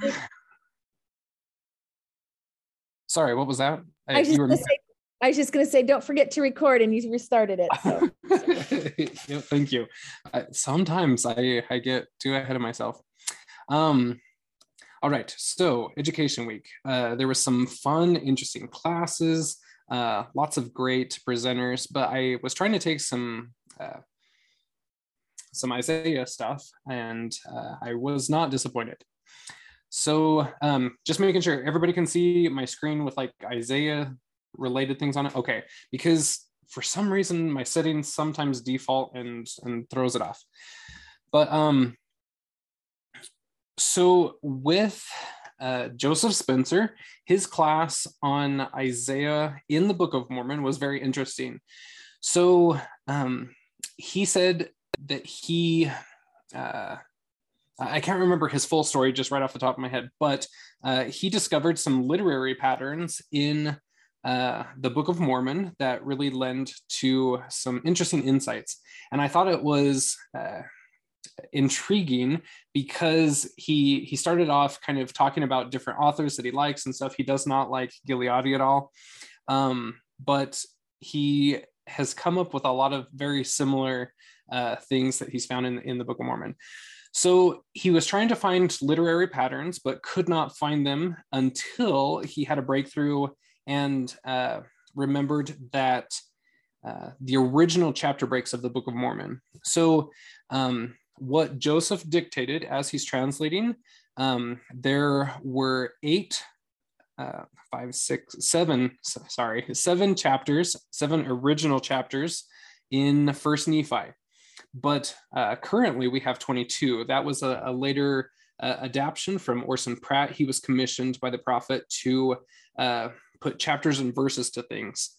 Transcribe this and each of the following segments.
Sorry, what was that? I was, just were... say, I was just gonna say, don't forget to record, and you restarted it. So. yeah, thank you. sometimes I I get too ahead of myself. Um, all right, so Education Week. Uh, there was some fun, interesting classes, uh, lots of great presenters, but I was trying to take some uh, some Isaiah stuff, and uh, I was not disappointed. So um, just making sure everybody can see my screen with like Isaiah related things on it. Okay, because for some reason my settings sometimes default and and throws it off. But um, so with uh, Joseph Spencer, his class on Isaiah in the Book of Mormon was very interesting. So um, he said that he uh, I can't remember his full story just right off the top of my head, but uh, he discovered some literary patterns in uh, the Book of Mormon that really lend to some interesting insights. And I thought it was uh, intriguing because he he started off kind of talking about different authors that he likes and stuff. He does not like Gileadi at all, um, but he has come up with a lot of very similar uh, things that he's found in, in the Book of Mormon. So he was trying to find literary patterns, but could not find them until he had a breakthrough and uh, remembered that uh, the original chapter breaks of the Book of Mormon. So, um, what Joseph dictated as he's translating, um, there were eight, uh, five, six, seven, sorry, seven chapters, seven original chapters in First Nephi but uh, currently we have 22. That was a, a later uh, adaptation from Orson Pratt. He was commissioned by the prophet to uh, put chapters and verses to things,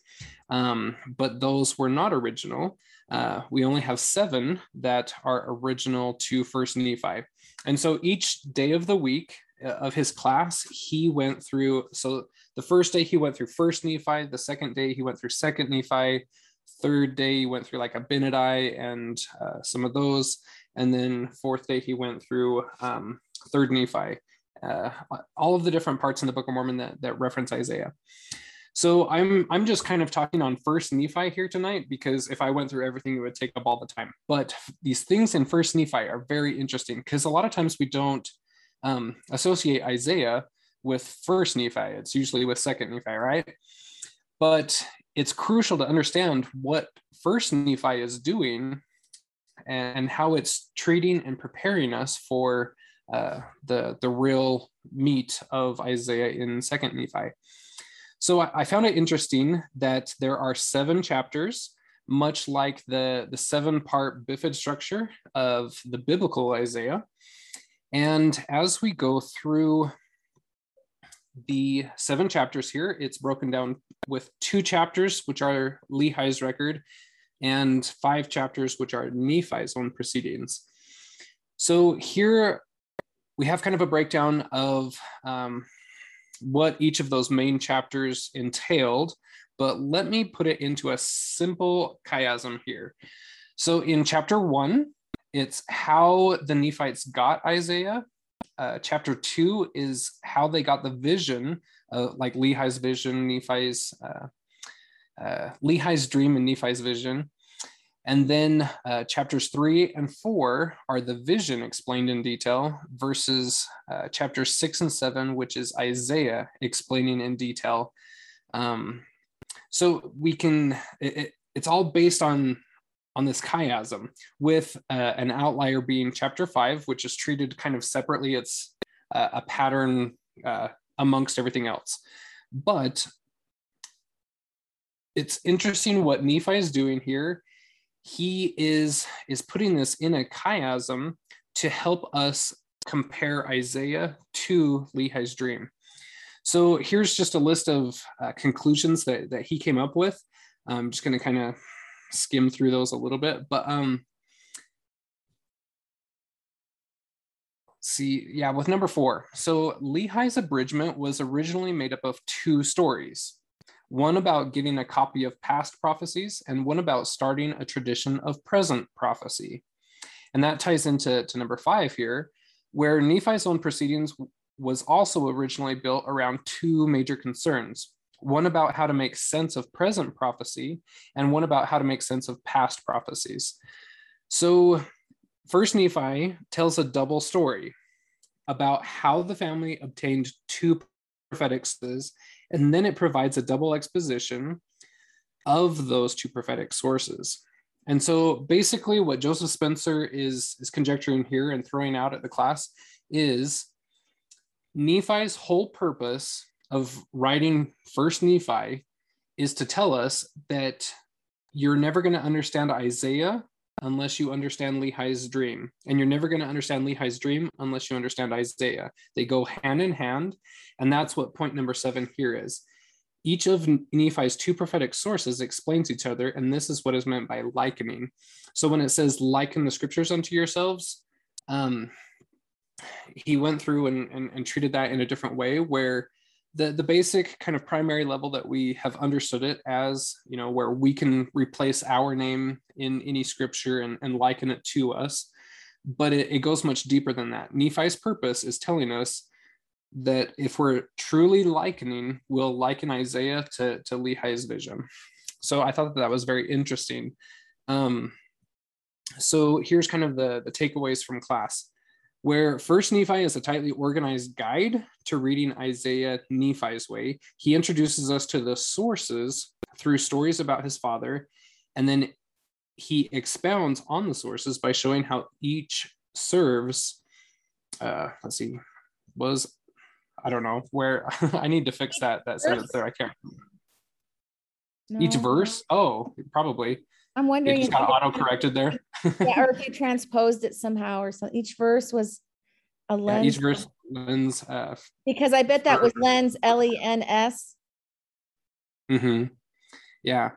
um, but those were not original. Uh, we only have seven that are original to First Nephi, and so each day of the week uh, of his class, he went through. So the first day he went through First Nephi. The second day he went through Second Nephi third day he went through like Abinadi and uh, some of those. And then fourth day he went through um, third nephi uh, all of the different parts in the book of mormon that, that reference isaiah. So i'm i'm just kind of talking on first nephi here tonight because if i went through everything it would take up all the time. But these things in first nephi are very interesting because a lot of times we don't um, associate isaiah with first nephi. It's usually with second nephi right? But it's crucial to understand what first nephi is doing and how it's treating and preparing us for uh, the the real meat of isaiah in second nephi. So I, I found it interesting that there are seven chapters much like the the seven part bifid structure of the biblical isaiah. And as we go through the seven chapters here. It's broken down with two chapters, which are Lehi's record, and five chapters, which are Nephi's own proceedings. So here we have kind of a breakdown of um, what each of those main chapters entailed, but let me put it into a simple chiasm here. So in chapter one, it's how the Nephites got Isaiah uh, chapter two is how they got the vision, uh, like Lehi's vision, Nephi's, uh, uh, Lehi's dream and Nephi's vision. And then uh, chapters three and four are the vision explained in detail, versus uh, chapters six and seven, which is Isaiah explaining in detail. Um, so we can, it, it's all based on on this chiasm with uh, an outlier being chapter five, which is treated kind of separately. It's uh, a pattern uh, amongst everything else. But it's interesting what Nephi is doing here. He is, is putting this in a chiasm to help us compare Isaiah to Lehi's dream. So here's just a list of uh, conclusions that, that he came up with. I'm just going to kind of skim through those a little bit, but um, see, yeah, with number four. So Lehi's abridgment was originally made up of two stories. One about giving a copy of past prophecies, and one about starting a tradition of present prophecy. And that ties into to number five here, where Nephi's own proceedings was also originally built around two major concerns one about how to make sense of present prophecy, and one about how to make sense of past prophecies. So, First Nephi tells a double story about how the family obtained two prophetic sources, and then it provides a double exposition of those two prophetic sources. And so basically what Joseph Spencer is, is conjecturing here and throwing out at the class is Nephi's whole purpose of writing First Nephi is to tell us that you're never going to understand Isaiah unless you understand Lehi's dream. And you're never going to understand Lehi's dream unless you understand Isaiah. They go hand in hand. And that's what point number seven here is. Each of Nephi's two prophetic sources explains each other, and this is what is meant by likening. So when it says liken the scriptures unto yourselves, um, he went through and, and, and treated that in a different way where the the basic kind of primary level that we have understood it as you know where we can replace our name in any scripture and, and liken it to us. But it, it goes much deeper than that. Nephi's purpose is telling us that if we're truly likening we'll liken isaiah to, to lehi's vision. So i thought that, that was very interesting. Um, so here's kind of the the takeaways from class where First Nephi is a tightly organized guide to reading Isaiah Nephi's way. He introduces us to the sources through stories about his father, and then he expounds on the sources by showing how each serves. Uh, let's see, was I don't know where I need to fix that that sentence there. I can't. No. Each verse? Oh, probably. I'm wondering it just got auto corrected there. yeah, or if you transposed it somehow or so. Each verse was a lens. Yeah, each verse lens. Uh, because I bet that was lens L E N S. Mm-hmm. Yeah.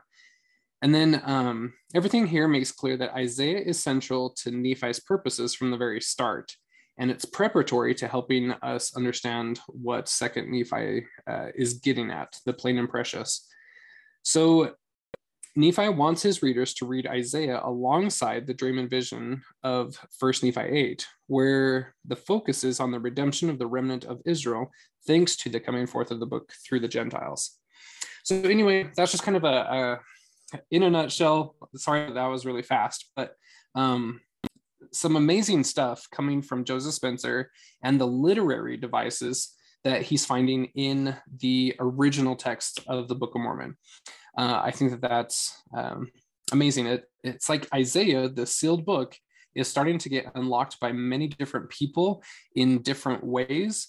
And then um, everything here makes clear that Isaiah is central to Nephi's purposes from the very start. And it's preparatory to helping us understand what Second Nephi uh, is getting at, the plain and precious. So Nephi wants his readers to read Isaiah alongside the dream and vision of 1 Nephi 8, where the focus is on the redemption of the remnant of Israel, thanks to the coming forth of the book through the Gentiles. So, anyway, that's just kind of a, a in a nutshell. Sorry that was really fast, but um, some amazing stuff coming from Joseph Spencer and the literary devices that he's finding in the original text of the Book of Mormon uh, I think that that's um, amazing. It, it's like Isaiah, the sealed book, is starting to get unlocked by many different people in different ways.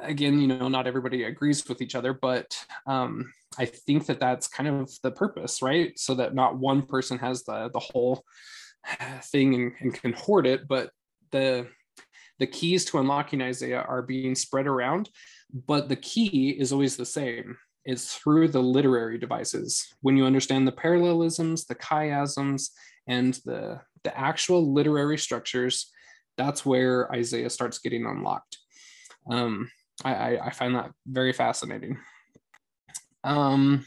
Again, you know, not everybody agrees with each other, but um, I think that that's kind of the purpose, right? So that not one person has the the whole thing and, and can hoard it, but the the keys to unlocking Isaiah are being spread around, but the key is always the same is through the literary devices. When you understand the parallelisms, the chiasms, and the, the actual literary structures, that's where Isaiah starts getting unlocked. Um, I, I, find that very fascinating. Um,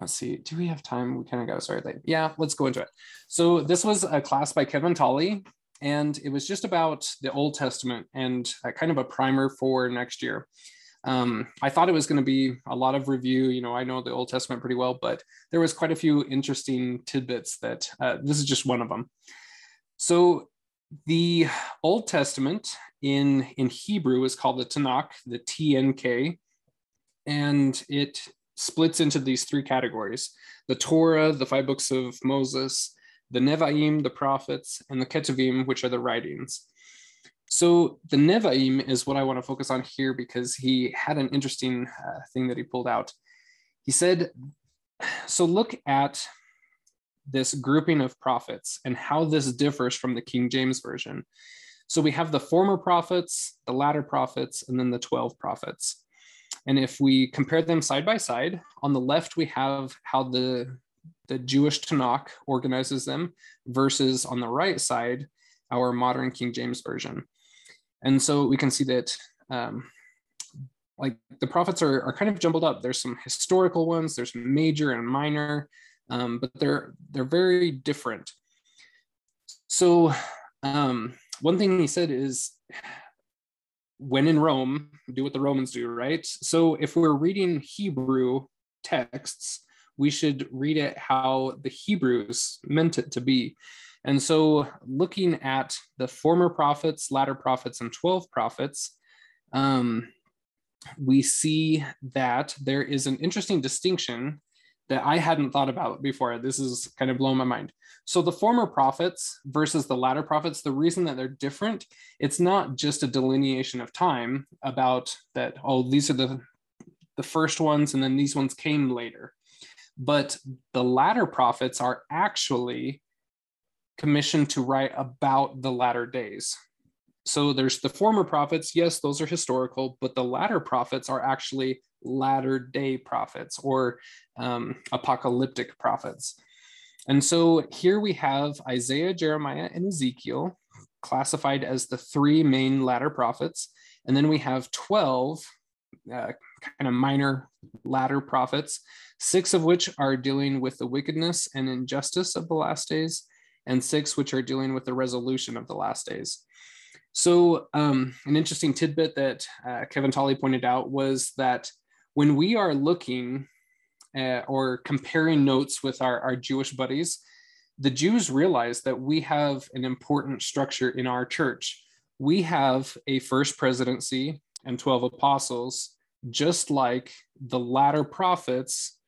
let's see, do we have time? We kind of got to start late. Yeah, let's go into it. So this was a class by Kevin Tolley and it was just about the Old Testament and kind of a primer for next year. Um, I thought it was going to be a lot of review. You know, I know the Old Testament pretty well, but there was quite a few interesting tidbits that uh, this is just one of them. So the Old Testament in in Hebrew is called the Tanakh, the TNK, and it splits into these three categories: the Torah, the five books of Moses, the Nevi'im, the prophets, and the Ketuvim, which are the writings. So the Nevi'im is what I want to focus on here because he had an interesting uh, thing that he pulled out. He said, so look at this grouping of prophets and how this differs from the King James Version. So we have the former prophets, the latter prophets, and then the 12 prophets. And if we compare them side by side, on the left, we have how the the Jewish Tanakh organizes them, versus on the right side, our modern King James Version. And so we can see that um, like the prophets are, are kind of jumbled up. There's some historical ones, there's major and minor, um, but they're they're very different. So um, one thing he said is when in Rome, do what the Romans do, right? So if we're reading Hebrew texts, we should read it how the Hebrews meant it to be. And so, looking at the former prophets, latter prophets, and 12 prophets, um, we see that there is an interesting distinction that I hadn't thought about before. This is kind of blowing my mind. So the former prophets versus the latter prophets, the reason that they're different, it's not just a delineation of time about that, oh, these are the the first ones and then these ones came later. But the latter prophets are actually commissioned to write about the latter days. So there's the former prophets, yes, those are historical, but the latter prophets are actually latter day prophets or um, apocalyptic prophets. And so here we have Isaiah, Jeremiah, and Ezekiel classified as the three main latter prophets. And then we have 12 uh, kind of minor latter prophets, six of which are dealing with the wickedness and injustice of the last days, and six which are dealing with the resolution of the last days. So, um, an interesting tidbit that uh, Kevin Tolley pointed out was that when we are looking uh, or comparing notes with our, our Jewish buddies, the Jews realize that we have an important structure in our church. We have a first presidency and 12 apostles, just like the latter prophets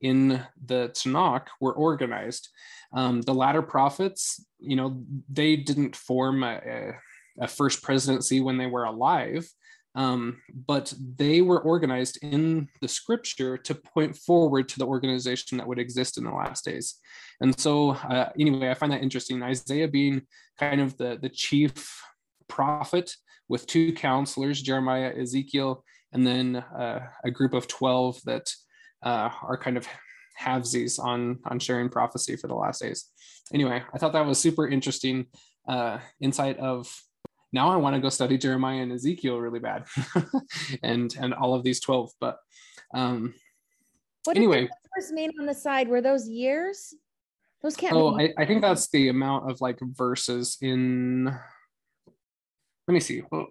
in the Tanakh were organized. Um, the latter prophets, you know, they didn't form a, a, first presidency when they were alive um, but they were organized in the scripture to point forward to the organization that would exist in the last days. And so, uh, anyway, I find that interesting. Isaiah being kind of the, the chief prophet with two counselors, Jeremiah, Ezekiel, and then uh, a group of 12 that uh, are kind of halvesies on, on sharing prophecy for the last days. Anyway, I thought that was super interesting uh, insight of now I want to go study Jeremiah and Ezekiel really bad, and and all of these twelve. But um, what anyway, numbers mean on the side? Were those years? Those can't. Oh, I, I think that's the amount of like verses in. Let me see. Well,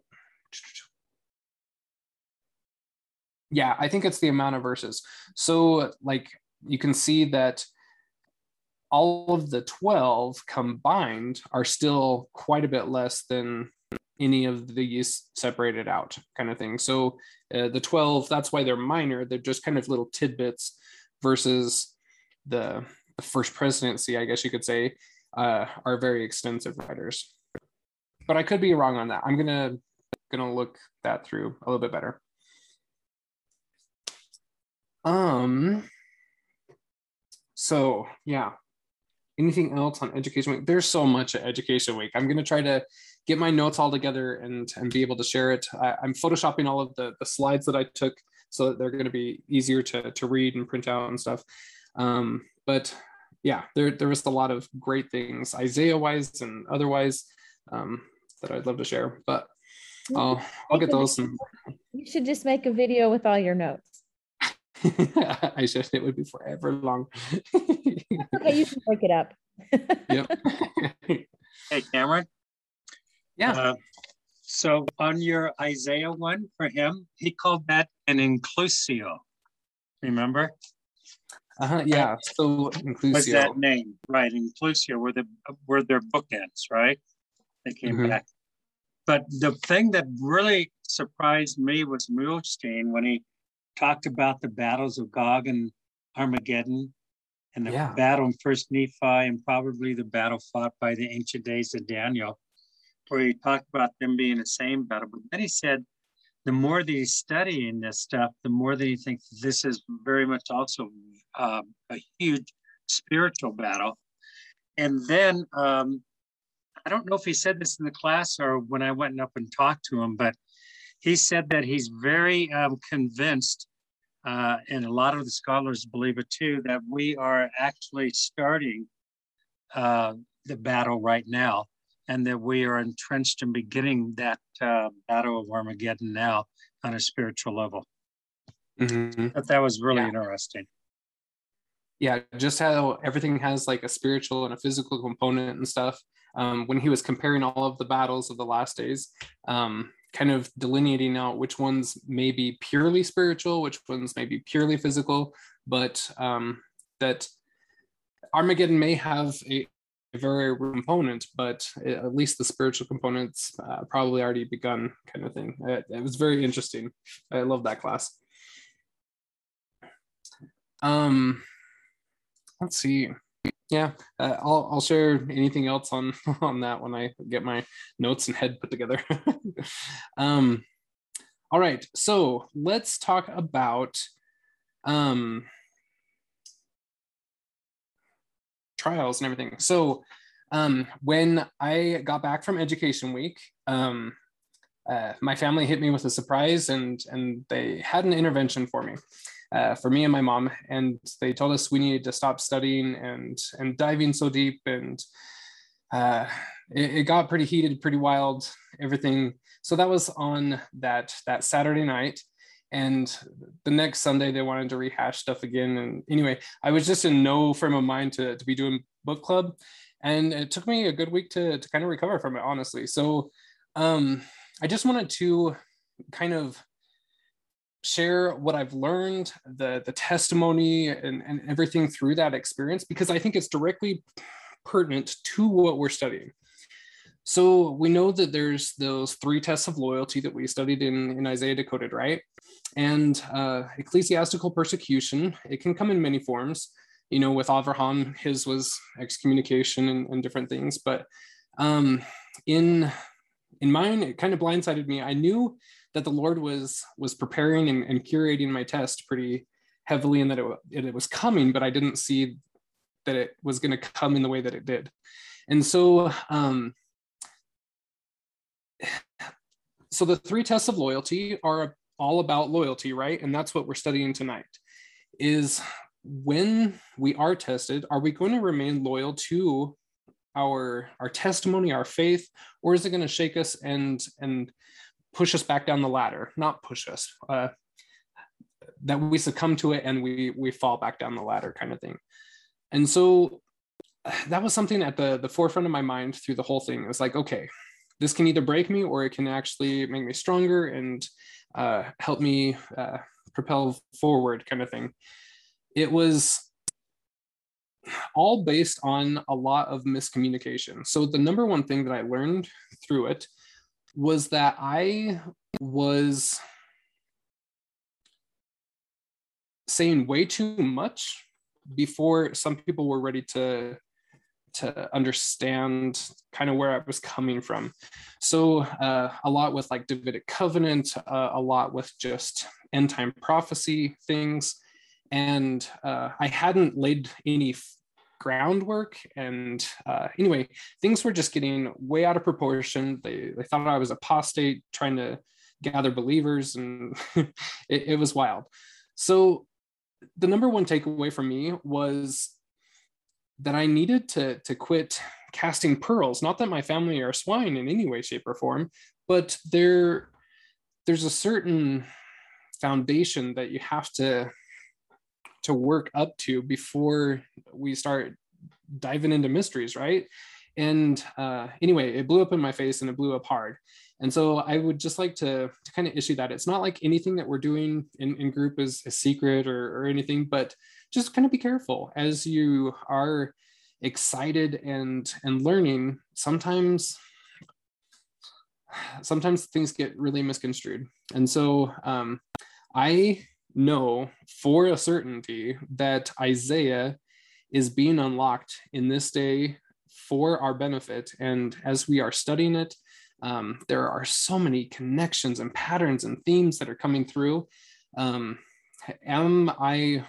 yeah, I think it's the amount of verses. So like you can see that all of the 12 combined are still quite a bit less than any of these separated out kind of thing. So uh, the 12, that's why they're minor. They're just kind of little tidbits versus the, the first presidency, I guess you could say, uh, are very extensive writers. But I could be wrong on that. I'm gonna gonna look that through a little bit better. Um. So yeah, anything else on education week? There's so much at education week. I'm going to try to get my notes all together and and be able to share it. I, am photoshopping all of the the slides that i took so that they're going to be easier to to read and print out and stuff. Um, but yeah there there was a lot of great things isaiah wise and otherwise um, that i'd love to share but i'll i'll get those and, you should just make a video with all your notes I said it would be forever long. okay, you can break it up. yep. hey, Cameron. Yeah. Uh, so on your Isaiah one for him, he called that an inclusio. Remember? Uh-huh, yeah. So inclusio. Was that name right? Inclusio were the were their bookends, right? They came mm-hmm. back. But the thing that really surprised me was Muhlestein when he talked about the battles of Gog and Armageddon and the yeah. battle in First Nephi and probably the battle fought by the ancient days of Daniel, where he talked about them being the same battle. But then he said, the more that he's studying this stuff, the more that he thinks this is very much also uh, a huge spiritual battle. And then um, I don't know if he said this in the class or when I went up and talked to him, but he said that he's very um, convinced, uh, and a lot of the scholars believe it too, that we are actually starting uh, the battle right now, and that we are entrenched in beginning that uh, battle of Armageddon now on a spiritual level. Mm-hmm. But that was really yeah. interesting. Yeah, just how everything has like a spiritual and a physical component and stuff. um, when he was comparing all of the battles of the last days, um, kind of delineating out which ones may be purely spiritual, which ones may be purely physical, but um, that Armageddon may have a, a very component, but at least the spiritual components uh, probably already begun, kind of thing. It, it, was very interesting. I love that class. Um, let's see. Yeah, uh, I'll I'll share anything else on on that when I get my notes and head put together. um, all right, so let's talk about um trials and everything. So um, when I got back from Education Week, um, uh, my family hit me with a surprise, and and they had an intervention for me, uh, for me and my mom, and they told us we needed to stop studying and and diving so deep, and uh, it, it got pretty heated, pretty wild, everything. So that was on that that Saturday night, and the next sunday they wanted to rehash stuff again and anyway i was just in no frame of mind to, to be doing book club and it took me a good week to, to kind of recover from it honestly so um, i just wanted to kind of share what i've learned the the testimony and, and everything through that experience because i think it's directly pertinent to what we're studying so we know that there's those three tests of loyalty that we studied in, in Isaiah Decoded, right? And uh, ecclesiastical persecution, it can come in many forms. You know, with Avraham, his was excommunication and, and different things. But um, in in mine, it kind of blindsided me. I knew that the Lord was was preparing and, and curating my test pretty heavily, and that it, it was coming, but I didn't see that it was going to come in the way that it did. And so, um, so the three tests of loyalty are all about loyalty, right? And that's what we're studying tonight is when we are tested, are we going to remain loyal to our our testimony, our faith, or is it going to shake us and and push us back down the ladder? Not push us, uh, that we succumb to it and we we fall back down the ladder, kind of thing. And so that was something at the the forefront of my mind through the whole thing. It was like, okay, this can either break me or it can actually make me stronger and uh, help me uh, propel forward kind of thing it was all based on a lot of miscommunication so the number one thing that i learned through it was that i was saying way too much before some people were ready to to understand kind of where I was coming from. So uh, a lot with like Davidic covenant, uh, a lot with just end time prophecy things, and uh, I hadn't laid any groundwork. And uh, anyway, things were just getting way out of proportion. They they thought I was apostate, trying to gather believers, and it, it was wild. So the number one takeaway for me was that I needed to, to quit casting pearls. Not that my family are swine in any way, shape, or form, but there, there's a certain foundation that you have to to work up to before we start diving into mysteries, right? And uh, anyway, it blew up in my face and it blew up hard. And so I would just like to, to kind of issue that. It's not like anything that we're doing in, in group is a secret or, or anything, but just kind of be careful as you are excited and and learning sometimes sometimes things get really misconstrued and so um, i know for a certainty that isaiah is being unlocked in this day for our benefit. And as we are studying it um, there are so many connections and patterns and themes that are coming through. Um, am i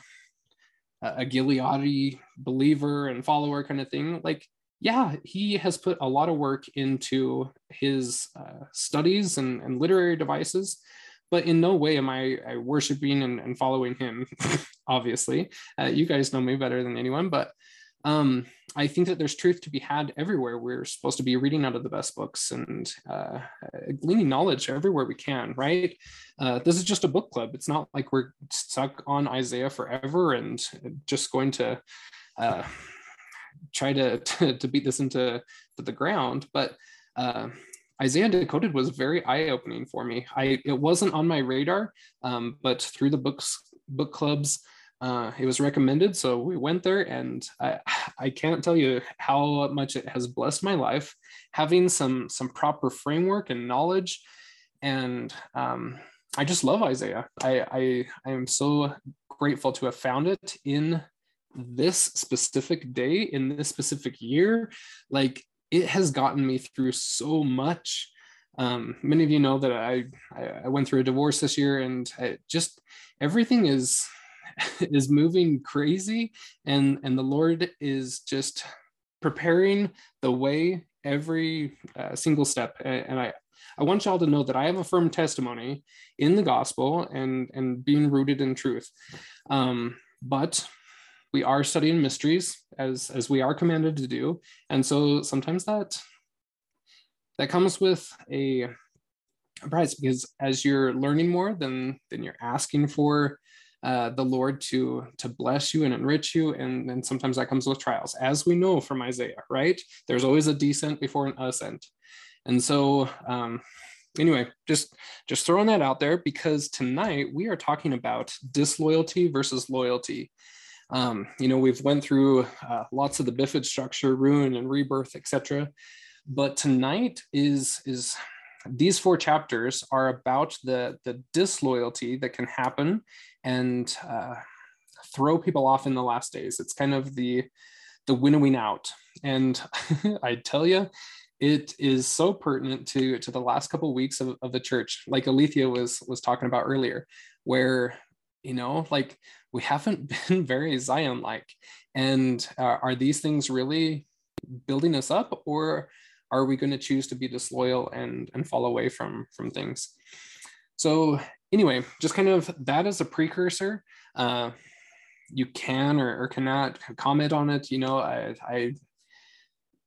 a Gileadi believer and follower kind of thing, like, yeah, he has put a lot of work into his uh, studies and, and, literary devices, but in no way am I, I worshiping and, and, following him, obviously. Uh, you guys know me better than anyone, but um, I think that there's truth to be had everywhere. We're supposed to be reading out of the best books and uh, gleaning knowledge everywhere we can, right? Uh, this is just a book club. It's not like we're stuck on Isaiah forever and just going to uh, try to, to, to beat this into to the ground, but uh, Isaiah Decoded was very eye-opening for me. I it wasn't on my radar, um, but through the books book clubs, uh, it was recommended, so we went there, and I I can't tell you how much it has blessed my life, having some some proper framework and knowledge, and um, I just love Isaiah. I I I am so grateful to have found it in this specific day in this specific year. Like it has gotten me through so much. Um, many of you know that I, I went through a divorce this year, and I just everything is is moving crazy, and and the Lord is just preparing the way every uh, single step. And I I want y'all to know that I have a firm testimony in the gospel and and being rooted in truth. Um, but we are studying mysteries as as we are commanded to do. And so sometimes that that comes with a, a price because as you're learning more then then you're asking for uh, the lord to to bless you and enrich you. And then sometimes that comes with trials as we know from isaiah right? There's always a descent before an ascent. And so um anyway just just throwing that out there because tonight we are talking about disloyalty versus loyalty um, you know, we've went through uh, lots of the Bifid structure, ruin and rebirth, etc. But tonight is is these four chapters are about the the disloyalty that can happen and uh, throw people off in the last days. It's kind of the the winnowing out, and I tell you, it is so pertinent to to the last couple of weeks of, of the church, like Alethea was was talking about earlier, where you know like we haven't been very zion like and uh, are these things really building us up or are we going to choose to be disloyal and and fall away from from things so anyway just kind of that as a precursor uh, you can or, or, cannot comment on it you know i i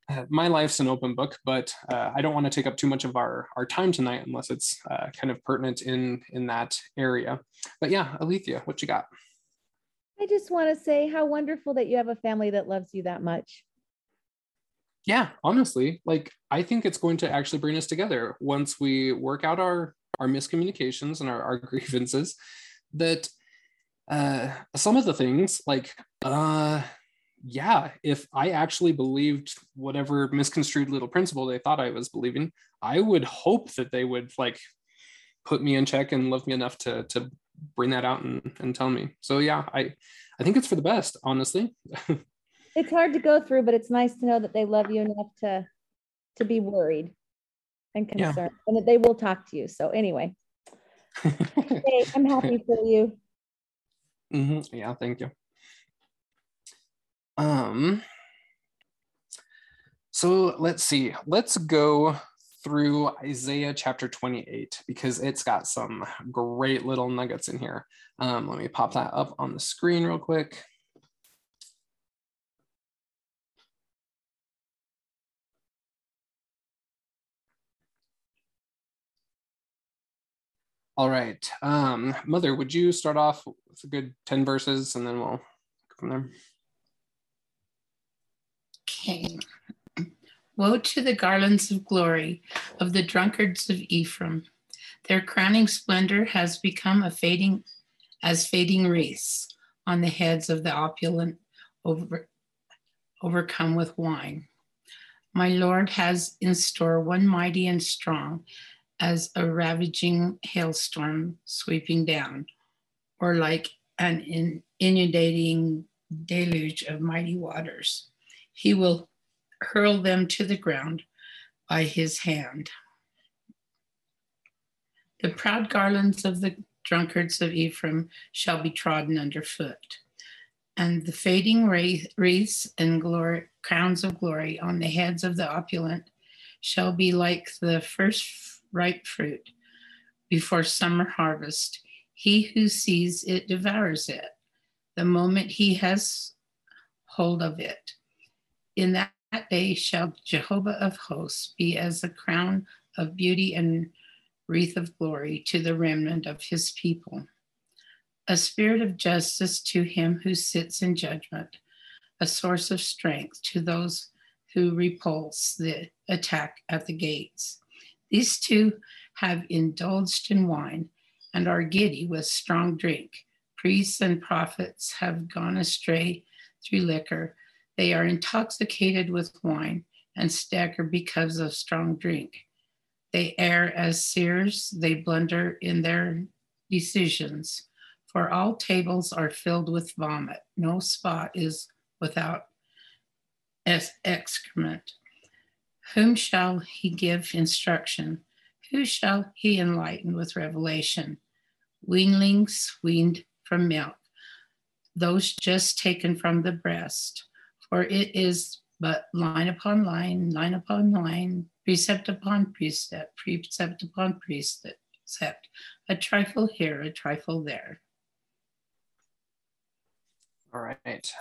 uh, my life's an open book, but uh, I don't want to take up too much of our, our time tonight unless it's uh, kind of pertinent in in that area. But yeah, Alethea, what you got? I just want to say how wonderful that you have a family that loves you that much. Yeah, honestly, like I think it's going to actually bring us together once we work out our our miscommunications and our, our grievances. That uh, some of the things like uh yeah, if I actually believed whatever misconstrued little principle they thought I was believing, I would hope that they would like put me in check and love me enough to to bring that out and, and tell me. So yeah, I I think it's for the best, honestly. it's hard to go through, but it's nice to know that they love you enough to to be worried and concerned yeah. and that they will talk to you. So anyway. hey, I'm happy for you. Mm-hmm. Yeah, thank you. Um, so let's see. Let's go through Isaiah chapter 28 because it's got some great little nuggets in here. Um, let me pop that up on the screen real quick. All right. Um, Mother, would you start off with a good 10 verses and then we'll go from there? came. Woe to the garlands of glory of the drunkards of Ephraim. Their crowning splendor has become a fading as fading wreaths on the heads of the opulent over, overcome with wine. My Lord has in store one mighty and strong as a ravaging hailstorm sweeping down, or like an inundating deluge of mighty waters. He will hurl them to the ground by his hand. The proud garlands of the drunkards of Ephraim shall be trodden underfoot, and the fading wreaths and glory, crowns of glory on the heads of the opulent shall be like the first ripe fruit before summer harvest. He who sees it devours it the moment he has hold of it. In that day shall Jehovah of hosts be as a crown of beauty and wreath of glory to the remnant of his people. A spirit of justice to him who sits in judgment, a source of strength to those who repulse the attack at the gates. These two have indulged in wine and are giddy with strong drink. Priests and prophets have gone astray through liquor. They are intoxicated with wine and stagger because of strong drink. They err as seers, they blunder in their decisions. For all tables are filled with vomit, no spot is without excrement. Whom shall he give instruction? Who shall he enlighten with revelation? Weanlings weaned from milk, those just taken from the breast. For it is but line upon line, line upon line, precept upon precept, precept upon precept, a trifle here, a trifle there. All right.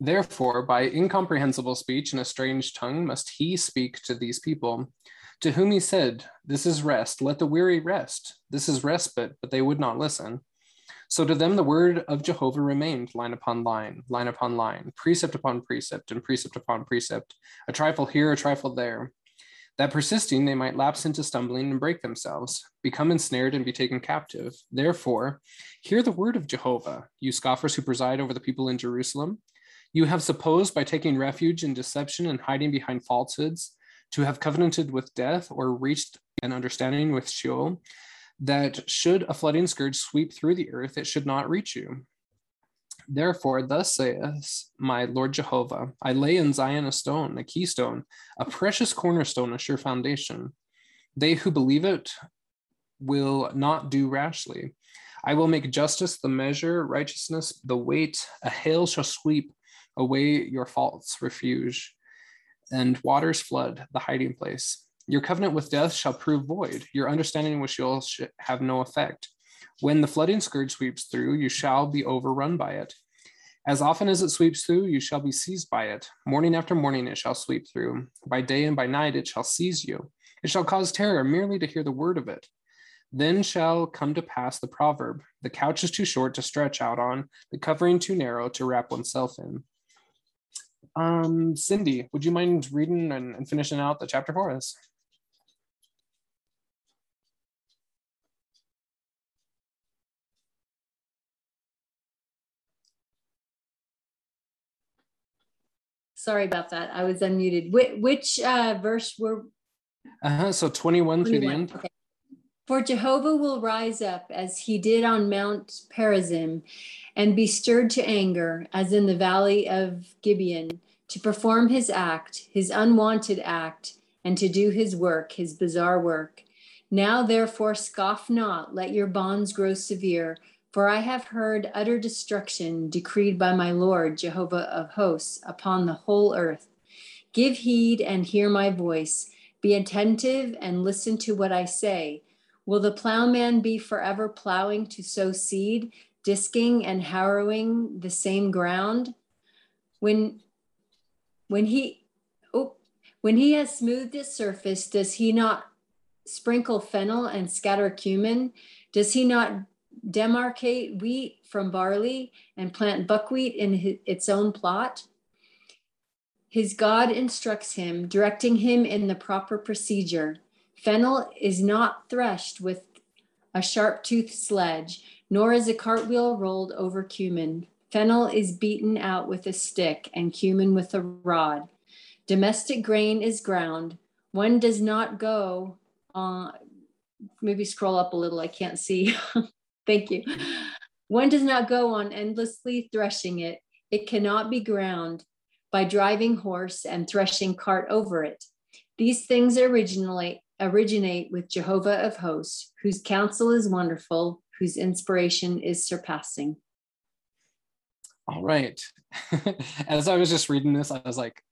Therefore, by incomprehensible speech and a strange tongue must he speak to these people, to whom he said, This is rest, let the weary rest. This is respite, but they would not listen. So to them the word of Jehovah remained line upon line, line upon line, precept upon precept, and precept upon precept, a trifle here, a trifle there. That persisting, they might lapse into stumbling and break themselves, become ensnared and be taken captive. Therefore, hear the word of Jehovah, you scoffers who preside over the people in Jerusalem. You have supposed by taking refuge in deception and hiding behind falsehoods to have covenanted with death or reached an understanding with Sheol, that should a flooding scourge sweep through the earth, it should not reach you. Therefore, thus saith my Lord Jehovah I lay in Zion a stone, a keystone, a precious cornerstone, a sure foundation. They who believe it will not do rashly. I will make justice the measure, righteousness the weight. A hail shall sweep away your false refuge, and waters flood the hiding place. Your covenant with death shall prove void, your understanding with Sheol have no effect. When the flooding scourge sweeps through, you shall be overrun by it. As often as it sweeps through, you shall be seized by it. Morning after morning it shall sweep through. By day and by night it shall seize you. It shall cause terror merely to hear the word of it. Then shall come to pass the proverb the couch is too short to stretch out on, the covering too narrow to wrap oneself in. Um, Cindy, would you mind reading and, and finishing out the chapter for us? Sorry about that. I was unmuted. Which, which uh, verse were? Uh-huh, so 21, 21 through the end. Okay. For Jehovah will rise up as he did on Mount Perazim and be stirred to anger, as in the valley of Gibeon, to perform his act, his unwanted act, and to do his work, his bizarre work. Now, therefore, scoff not, let your bonds grow severe, for I have heard utter destruction decreed by my Lord, Jehovah of hosts, upon the whole earth. Give heed and hear my voice. Be attentive and listen to what I say. Will the plowman be forever plowing to sow seed, disking and harrowing the same ground? When when he oh, when he has smoothed its surface, does he not sprinkle fennel and scatter cumin? Does he not demarcate wheat from barley and plant buckwheat in his, its own plot? His God instructs him, directing him in the proper procedure. Fennel is not threshed with a sharp toothed sledge, nor is a cartwheel rolled over cumin. Fennel is beaten out with a stick and cumin with a rod. Domestic grain is ground. One does not go on, maybe scroll up a little, I can't see. Thank you. One does not go on endlessly threshing it. It cannot be ground by driving horse and threshing cart over it. These things originally originate with Jehovah of hosts, whose counsel is wonderful, whose inspiration is surpassing. All right. As I was just reading this, I was like,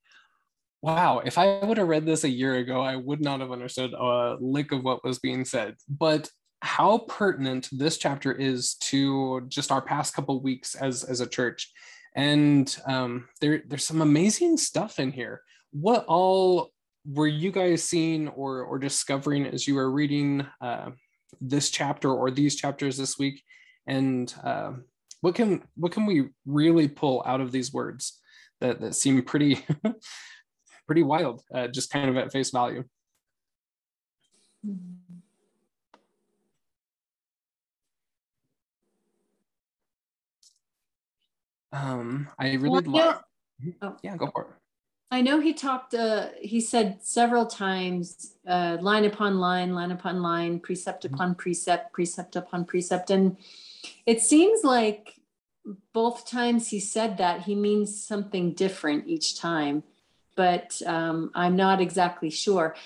wow, if I would have read this a year ago, I would not have understood a lick of what was being said. But how pertinent this chapter is to just our past couple weeks as, as a church. And um, there, there's some amazing stuff in here. What all were you guys seeing or or discovering as you were reading uh, this chapter or these chapters this week and uh, what can what can we really pull out of these words that, that seem pretty pretty wild, uh, just kind of at face value. Um, I really well, like. Oh. Yeah, go for it. I know he talked. Uh, he said several times, uh, line upon line, line upon line, precept mm-hmm. upon precept, precept upon precept, and it seems like both times he said that he means something different each time but um, I'm not exactly sure.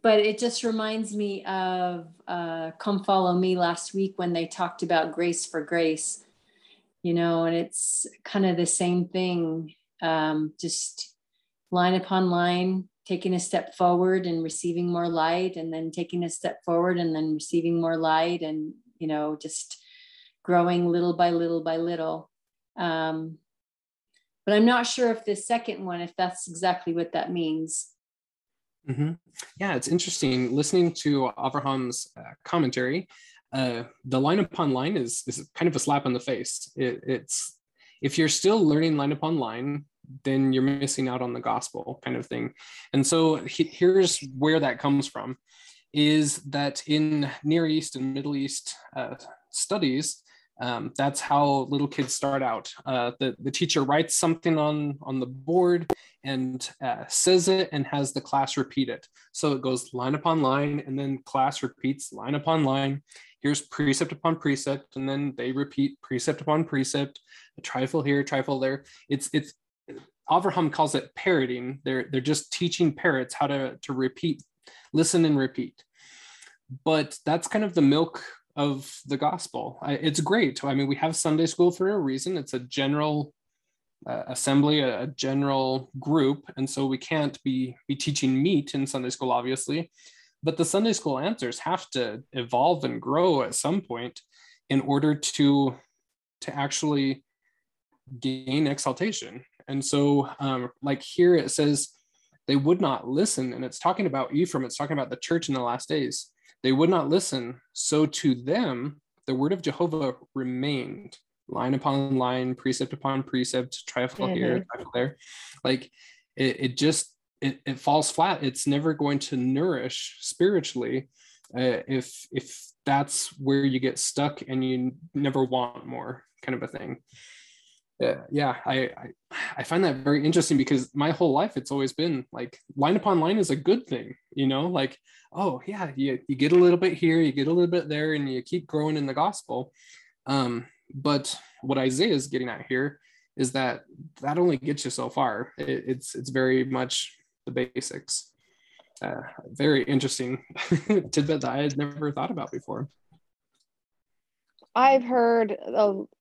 But it just reminds me of uh, Come Follow Me last week when they talked about grace for grace, you know, and it's kind of the same thing, um, just line upon line, taking a step forward and receiving more light, and then taking a step forward and then receiving more light, and, you know, just growing little by little by little. Um, but I'm not sure if the second one, if that's exactly what that means. Mm-hmm. Yeah, it's interesting listening to Avraham's uh, commentary. Uh, the line upon line is is kind of a slap in the face. It, it's if you're still learning line upon line, then you're missing out on the gospel kind of thing. And so he, here's where that comes from: is that in Near East and Middle East uh, studies, um, that's how little kids start out. Uh, the, the teacher writes something on, on the board and uh, says it and has the class repeat it. So it goes line upon line and then class repeats line upon line. Here's precept upon precept and then they repeat precept upon precept, a trifle here, a trifle there. It's, it's, Avraham calls it parroting. They're, they're just teaching parrots how to, to repeat, listen and repeat. But that's kind of the milk of the gospel. I, it's great. I mean, we have Sunday school for a reason. It's a general uh, assembly, a, a, general group, and so we can't be be teaching meat in Sunday school, obviously. But the Sunday school answers have to evolve and grow at some point in order to to actually gain exaltation. And so, um, like here, it says they would not listen, and it's talking about Ephraim. It's talking about the church in the last days they would not listen. So to them, the word of Jehovah remained line upon line, precept upon precept, trifle mm-hmm. here, trifle there. Like it, it just it, it falls flat. It's never going to nourish spiritually uh, if if that's where you get stuck and you never want more, kind of a thing yeah, yeah I, I, I find that very interesting because my whole life it's always been like line upon line is a good thing you know? Like oh yeah you, you get a little bit here you get a little bit there and you keep growing in the gospel. Um, but what isaiah is getting at here is that that only gets you so far. It, it's it's very much the basics. Uh, very interesting tidbit that i had never thought about before I've heard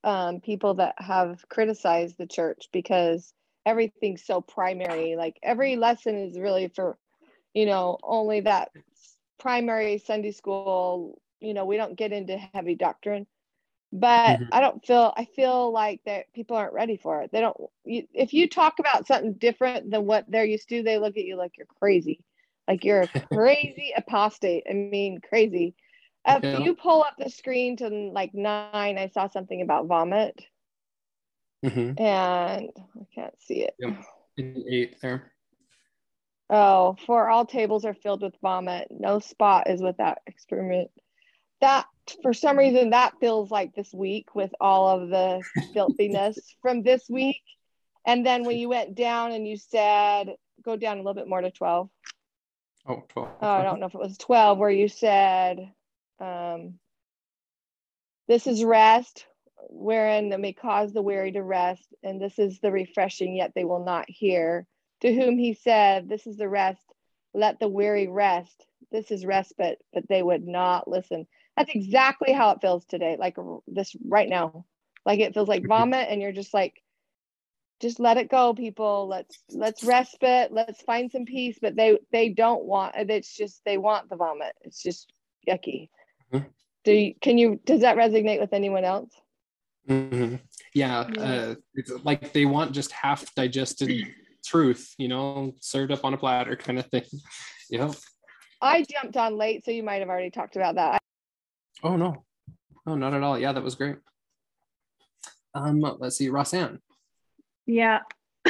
um, people that have criticized the church because everything's so primary. Like every lesson is really for, you know, only that primary Sunday school. You know, we don't get into heavy doctrine, but mm-hmm. I don't feel. I feel like that people aren't ready for it. They don't. You, if you talk about something different than what they're used to, they look at you like you're crazy, like you're a crazy apostate. I mean, crazy if yeah. you pull up the screen to like nine, I saw something about vomit. Mm-hmm. And I can't see it. Yep. Eight there. Oh, for all tables are filled with vomit. No spot is without experiment. That for some reason that feels like this week with all of the filthiness from this week. And then when you went down and you said, go down a little bit more to 12. Oh, 12. Oh, I don't know if it was 12 where you said, um, this is rest, wherein they may cause the weary to rest, and this is the refreshing, yet they will not hear. To whom he said, This is the rest, let the weary rest. This is respite, but they would not listen. That's exactly how it feels today, like this right now. Like it feels like vomit, and you're just like, just let it go people let's let's respite let's find some peace but they they don't want it's just they want the vomit it's just yucky Mm-hmm. Do you, can you does that resonate with anyone else? Mm-hmm. Yeah, yeah. Uh, it's like they want just half digested truth, you know, served up on a platter kind of thing. Yep. I jumped on late, so you might have already talked about that. Oh no, oh not at all. Yeah, that was great. Um, let's see, Rosanne. Yeah,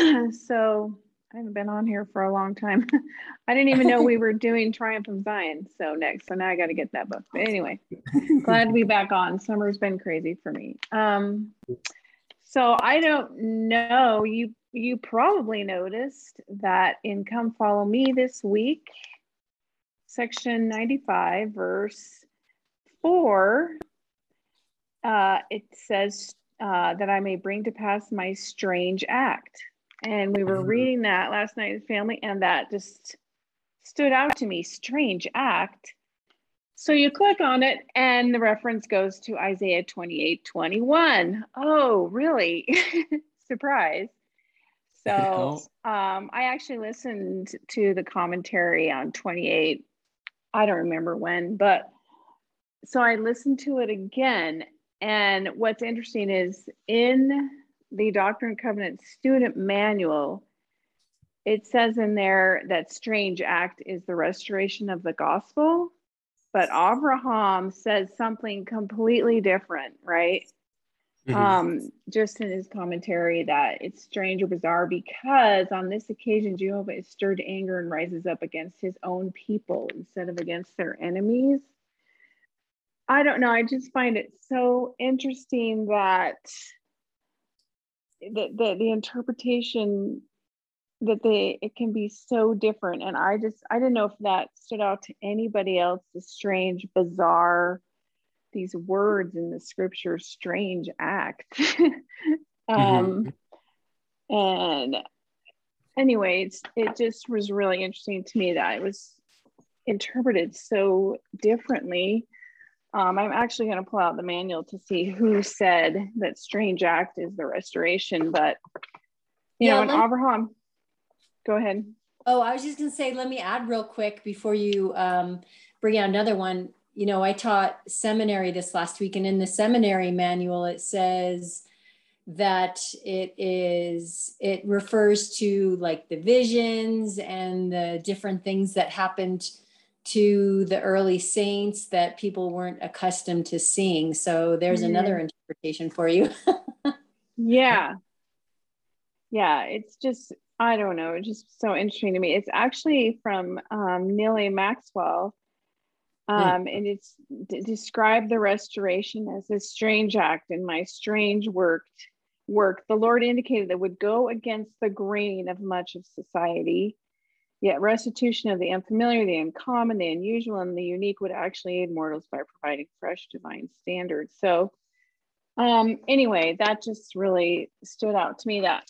so I haven't been on here for a long time. I didn't even know we were doing Triumph of Zion. So next, so now I got to get that book. But anyway, glad to be back on. Summer's been crazy for me. Um, so I don't know. You you probably noticed that in Come Follow Me this week, section 95, verse 4, uh, it says uh, that I may bring to pass my strange act. And we were mm-hmm. reading that last night as family, and that just stood out to me strange act. So you click on it, and the reference goes to Isaiah 28 21. Oh, really? Surprise. So um, I actually listened to the commentary on 28. I don't remember when, but so I listened to it again. And what's interesting is in the Doctrine and Covenant student manual, it says in there that strange act is the restoration of the gospel, but Abraham says something completely different, right? Mm-hmm. Um, just in his commentary that it's strange or bizarre because on this occasion Jehovah is stirred to anger and rises up against his own people instead of against their enemies. I don't know. I just find it so interesting that the, the, the interpretation that they it can be so different. And i just i didn't know if that stood out to anybody else the strange bizarre these words in the scripture strange act. Um mm-hmm. and anyway it's, it just was really interesting to me that it was interpreted so differently um, I'm actually going to pull out the manual to see who said that strange act is the restoration. But you yeah, know, when Abraham, go ahead. Oh, I was just going to say, let me add real quick before you um, bring out another one. You know, I taught seminary this last week, and in the seminary manual, it says that it is it refers to like the visions and the different things that happened to the early saints that people weren't accustomed to seeing. So there's mm-hmm. another interpretation for you. yeah. Yeah, it's just, I don't know, it's just so interesting to me. It's actually from um, Neal A. Maxwell. Hmm. Um, mm. And it's d- described the restoration as a strange act and my strange worked work the Lord indicated that would go against the grain of much of society Yet restitution of the unfamiliar, the uncommon, the unusual, and the unique would actually aid mortals by providing fresh divine standards. So um, anyway, that just really stood out to me. That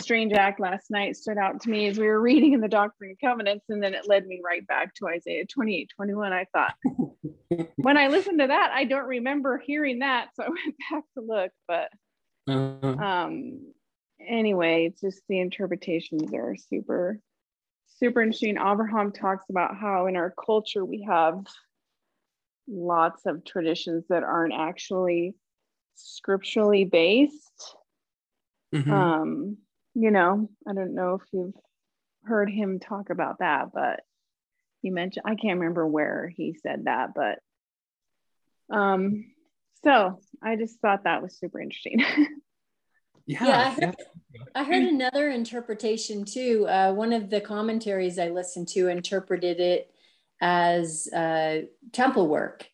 strange act last night stood out to me as we were reading in the Doctrine and Covenants, and then it led me right back to Isaiah 28, 21. I thought, when I listened to that, I don't remember hearing that. So I went back to look, but uh-huh. um, anyway, it's just the interpretations are super super interesting. Abraham talks about how in our culture we have lots of traditions that aren't actually scripturally based. Mm-hmm. Um, you know, I don't know if you've heard him talk about that, but he mentioned I can't remember where he said that, but um so I just thought that was super interesting. yeah, yeah I, heard, I, heard, another interpretation too. Uh, one of the commentaries I listened to interpreted it as uh, temple work.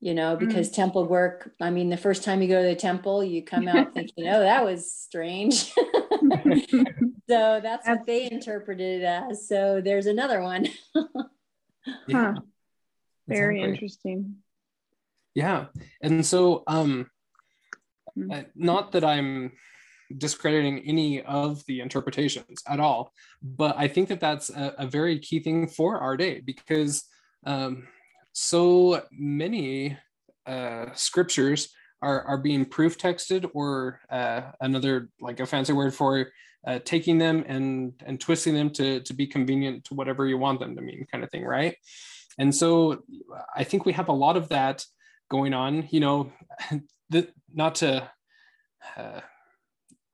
You know, mm. because mm. temple work. I mean, the first time you go to the temple, you come out thinking, "Oh, that was strange." so that's what they interpreted it as. So there's another one. yeah. Huh. Very interesting. Yeah, and so um, uh, not that I'm discrediting any of the interpretations at all. But I think that that's a, a very key thing for our day because um, so many uh, scriptures are, are being proof texted or uh, another like a fancy word for uh, taking them and and twisting them to to be convenient to whatever you want them to mean kind of thing right and so i think we have a lot of that going on you know the, not to uh,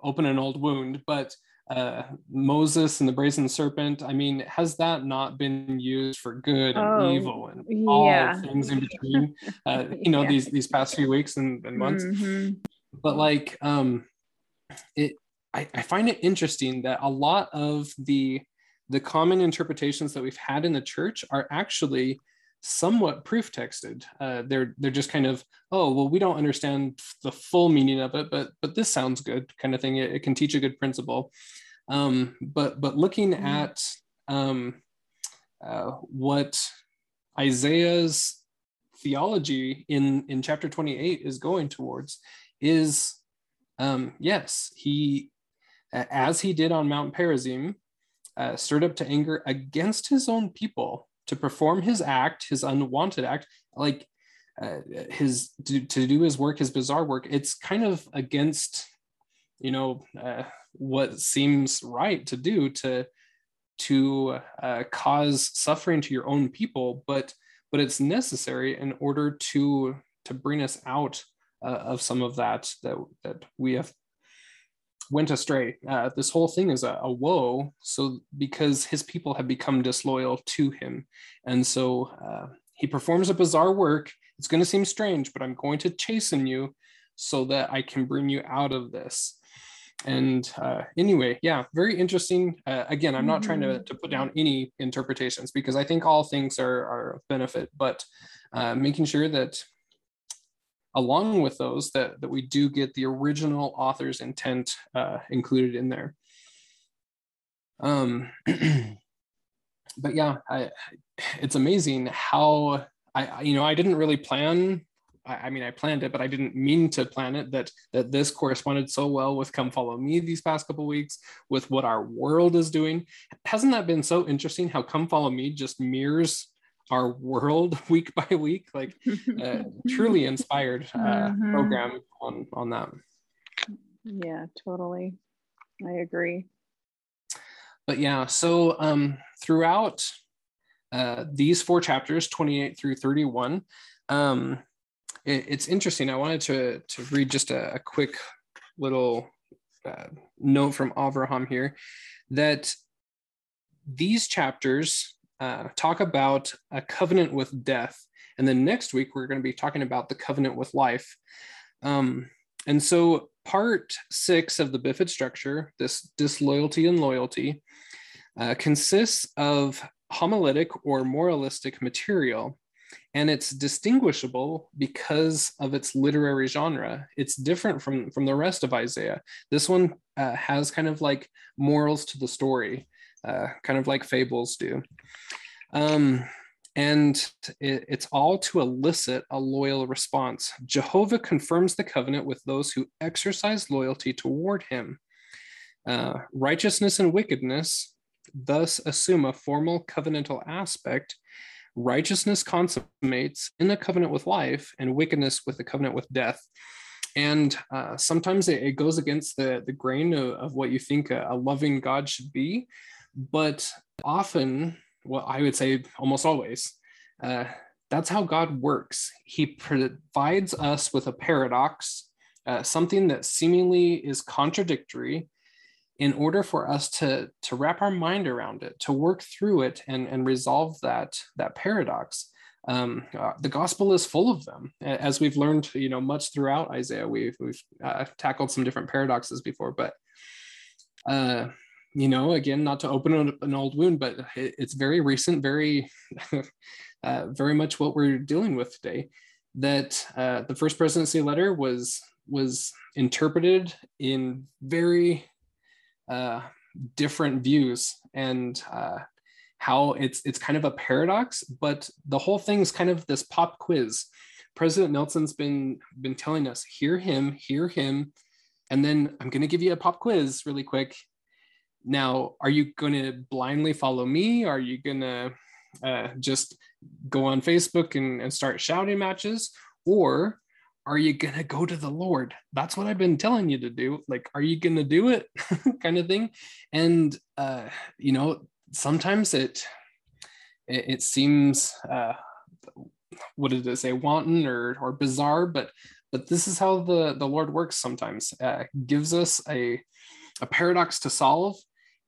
open an old wound, but uh, Moses and the brazen serpent, I mean, has that not been used for good and oh, evil and all yeah. things in between, uh, you know, yeah. these, these past few weeks and, and months? Mm-hmm. But like, um, it, I, I find it interesting that a lot of the the common interpretations that we've had in the church are actually somewhat proof texted. Uh, they're they're just kind of oh well we don't understand the full meaning of it, but but this sounds good kind of thing. It, it can teach a good principle. Um, but but looking mm-hmm. at um, uh, what Isaiah's theology in in chapter 28 is going towards is um, yes he as he did on Mount Perazim uh, stirred up to anger against his own people to perform his act, his unwanted act, like uh, his to, to, do his work, his bizarre work. It's kind of against, you know, uh, what seems right to do to to uh, cause suffering to your own people, but but it's necessary in order to to bring us out uh, of some of that that that we have went astray. Uh, this whole thing is a, a, woe. So because his people have become disloyal to him, and so uh, he performs a bizarre work. It's going to seem strange, but I'm going to chasten you so that I can bring you out of this. And uh, anyway, yeah, very interesting. Uh, again, I'm not trying to, mm-hmm. to put down any interpretations because I think all things are, are of benefit, but uh, making sure that along with those that, that we do get the original author's intent uh, included in there. Um, but yeah, I, it's amazing how I, you know, I didn't really plan. I, I, mean, I planned it, but I didn't mean to plan it. That that this corresponded so well with "Come Follow Me" these past couple weeks, with what our world is doing. Hasn't that been so interesting? How "Come Follow Me" just mirrors our world week by week like uh, truly inspired uh, mm-hmm. program on on that. Yeah totally. I agree. But yeah so um throughout uh, these four chapters 28 through 31 um it, it's interesting. I wanted to to read just a, a quick little uh, note from avraham here that these chapters uh, talk about a covenant with death. And then next week, we're going to be talking about the covenant with life. Um, and so, part six of the Bifid structure, this disloyalty and loyalty, uh, consists of homiletic or moralistic material. And it's distinguishable because of its literary genre. It's different from, from the rest of Isaiah. This one uh, has kind of like morals to the story uh, kind of like fables do. Um, and it, it's all to elicit a loyal response. Jehovah confirms the covenant with those who exercise loyalty toward him. Uh, righteousness and wickedness thus assume a formal covenantal aspect. Righteousness consummates in a covenant with life, and wickedness with a covenant with death. And uh, sometimes it, it, goes against the, the grain of, of what you think a, a loving God should be but often, well, I would say almost always, uh, that's how God works. He provides us with a paradox, uh, something that seemingly is contradictory, in order for us to, to wrap our mind around it, to work through it and, and resolve that, that paradox. Um, uh, the gospel is full of them, as we've learned, you know, much throughout Isaiah. We've we've uh, tackled some different paradoxes before, but uh, you know, again, not to open an old wound, but it's very recent, very, uh, very much what we're dealing with today. That uh, the first presidency letter was was interpreted in very uh, different views, and uh, how it's it's kind of a paradox. But the whole thing is kind of this pop quiz. President Nelson's been been telling us, hear him, hear him, and then I'm going to give you a pop quiz really quick now, are you going to blindly follow me? Are you going to uh, just go on Facebook and, and start shouting matches? Or are you going to go to the Lord? That's what I've been telling you to do. Like, are you going to do it? kind of thing. And, uh, you know, sometimes it, it, it seems, uh, what did it say, wanton or, or bizarre, but, but this is how the, the Lord works sometimes, uh, gives us a, a paradox to solve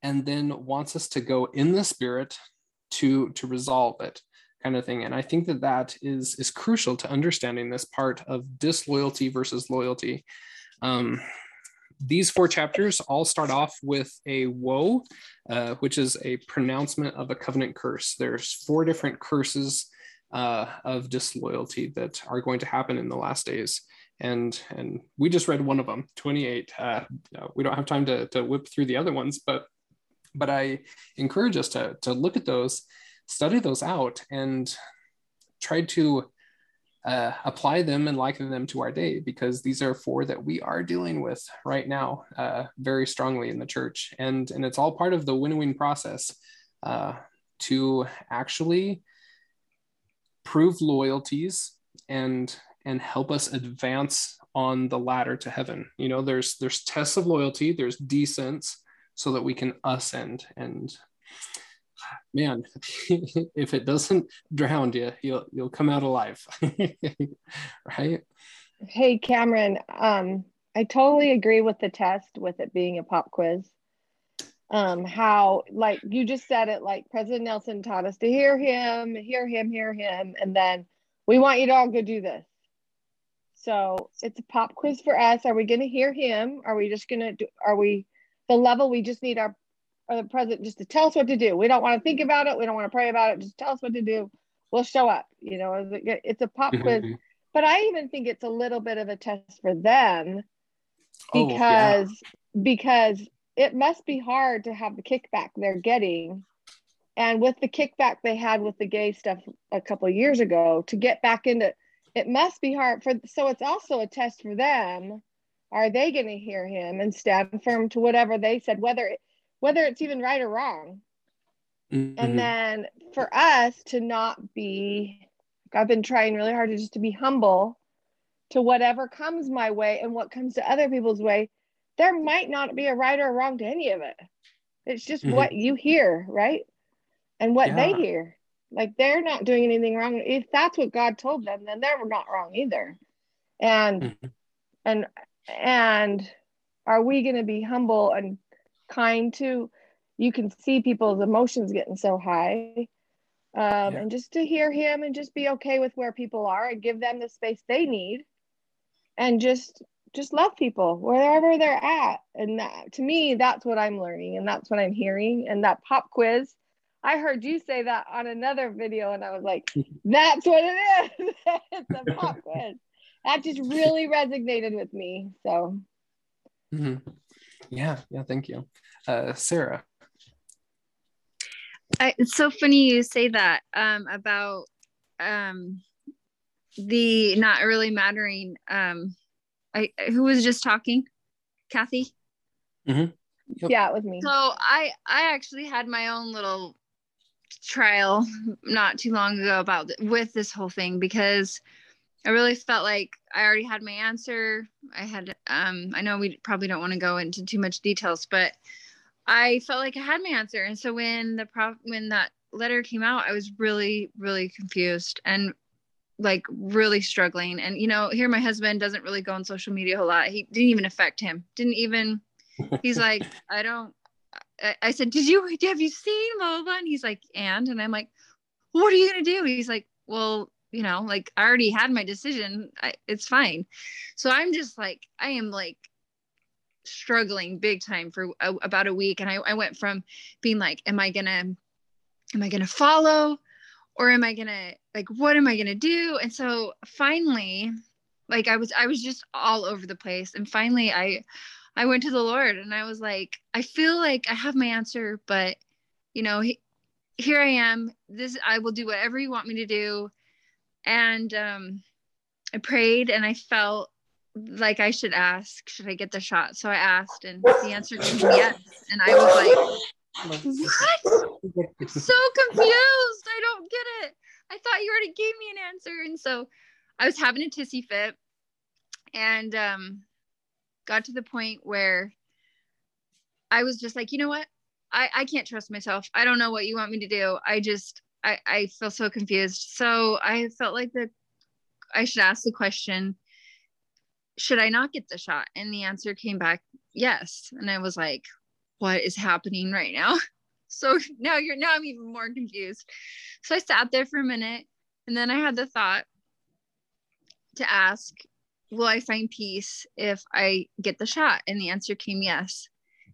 and then wants us to go in the spirit to to resolve it kind of thing and i think that that is is crucial to understanding this part of disloyalty versus loyalty um these four chapters all start off with a woe, uh, which is a pronouncement of a covenant curse. There's four different curses uh, of disloyalty that are going to happen in the last days. And, and we just read one of them, 28. Uh, we don't have time to, to whip through the other ones, but, but I encourage us to, to look at those, study those out, and try to uh, apply them and liken them to our day because these are four that we are dealing with right now uh, very strongly in the church. And and it's all part of the winnowing process uh, to actually prove loyalties and and help us advance on the ladder to heaven. You know there's there's tests of loyalty there's descents so that we can ascend and man, if it doesn't drown you, you'll you'll come out alive, right? Hey, Cameron, um, I totally agree with the test with it being a pop quiz. Um, how like you just said it, like President Nelson taught us to hear him, hear him, hear him, and then we want you to all go do this. So it's a pop quiz for us. Are we going to hear him? Are we just going to do? Are we the level we just need our or the president just to tell us what to do. We don't want to think about it. We don't want to pray about it. Just tell us what to do. We'll show up. You know, it's a pop quiz. Mm-hmm. But I even think it's a little bit of a test for them because oh, yeah. because it must be hard to have the kickback they're getting. And with the kickback they had with the gay stuff a couple years ago, to get back into it must be hard for so it's also a test for them. Are they going to hear him and stand firm to whatever they said, whether whether it's even right or wrong. Mm-hmm. And then for us to not be, I've been trying really hard to just to be humble to whatever comes my way and what comes to other people's way. There might not be a right or a wrong to any of it. It's just mm-hmm. what you hear, right? And what yeah. they hear. Like they're not doing anything wrong. If that's what God told them, then they're not wrong either. And mm-hmm. and and are we going to be humble and kind to you can see people's emotions getting so high um, yeah. and just to hear him and just be okay with where people are and give them the space they need. And just just love people wherever they're at. And that, to me that's what i'm learning and that's what i'm hearing. And that pop quiz i heard you say that on another video and i was like that's what it is. It's a pop quiz that just really resonated with me so mm-hmm. Yeah, yeah, thank you. Uh, Sarah. I, it's so funny you say that um, about um, the not really mattering. Um, I who was just talking, Kathy. Mm-hmm. Yep. Yeah, it was me. So I I actually had my own little trial not too long ago about with this whole thing because I really felt like I already had my answer. I had, um, I know we probably don't want to go into too much details, but I felt like I had my answer. And so when the prof, when that letter came out, I was really, really confused and like really struggling. And, you know, here my husband doesn't really go on social media a whole lot. He didn't even affect him. Didn't even, he's like, I don't, I, I said, did you, have you seen blah, blah, blah? And he's like, and, and I'm like, what are you going to do? He's like, well, you know like i already had my decision I, it's fine. So i'm just like i am like struggling big time for a, about a week. And I, I went from being like am i gonna am i gonna follow or am i gonna like what am i gonna do? And so finally like i was i was just all over the place. And finally i i went to the lord and i was like i feel like i have my answer but you know he, here i am. This i will do whatever you want me to do and um, I prayed and I felt like I should ask, should I get the shot? So I asked, and the answer was yes. And I was like, what? so confused. I don't get it. I thought you already gave me an answer. And so I was having a tissy fit and um, got to the point where I was just like, you know what? I, I can't trust myself. I don't know what you want me to do. I just, I, I feel so confused. So I felt like that I should ask the question, should I not get the shot? And the answer came back, yes. And I was like, what is happening right now? So now you're now I'm even more confused. So I sat there for a minute and then I had the thought to ask, will I find peace if I get the shot? And the answer came yes.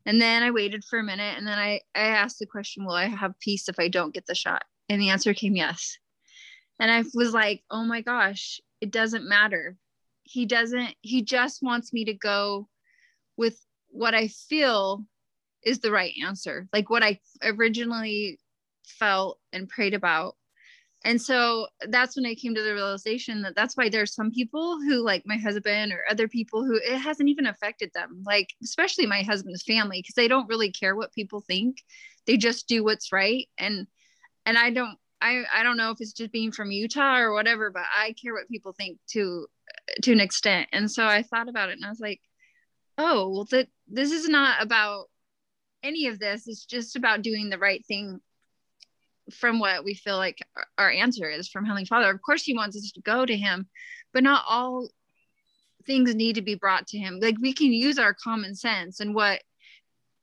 And then I waited for a minute and then I, I asked the question, will I have peace if I don't get the shot? And the answer came yes. And I was like, oh my gosh, it doesn't matter. He doesn't, he just wants me to go with what I feel is the right answer, like what I originally felt and prayed about and so that's when i came to the realization that that's why there's some people who like my husband or other people who it hasn't even affected them like especially my husband's family because they don't really care what people think they just do what's right and and i don't i i don't know if it's just being from utah or whatever but i care what people think to to an extent and so i thought about it and i was like oh well that this is not about any of this it's just about doing the right thing from what we feel like our answer is from Heavenly Father. Of course, He wants us to go to Him, but not all things need to be brought to Him. Like we can use our common sense and what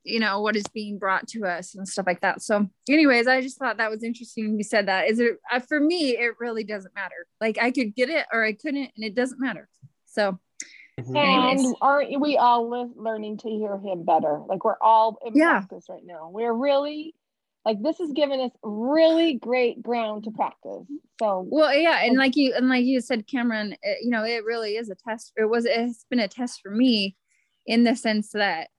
you know what is being brought to us and stuff like that. So, anyways, I just thought that was interesting. You said that. Is it uh, for me? It really doesn't matter. Like I could get it or I couldn't, and it doesn't matter. So. Mm-hmm. And aren't we all learning to hear him better? Like we're all in yeah. practice right now. We're really like this has given us really great ground to practice so well yeah and like you and like you said cameron it, you know it really is a test it was it's been a test for me in the sense that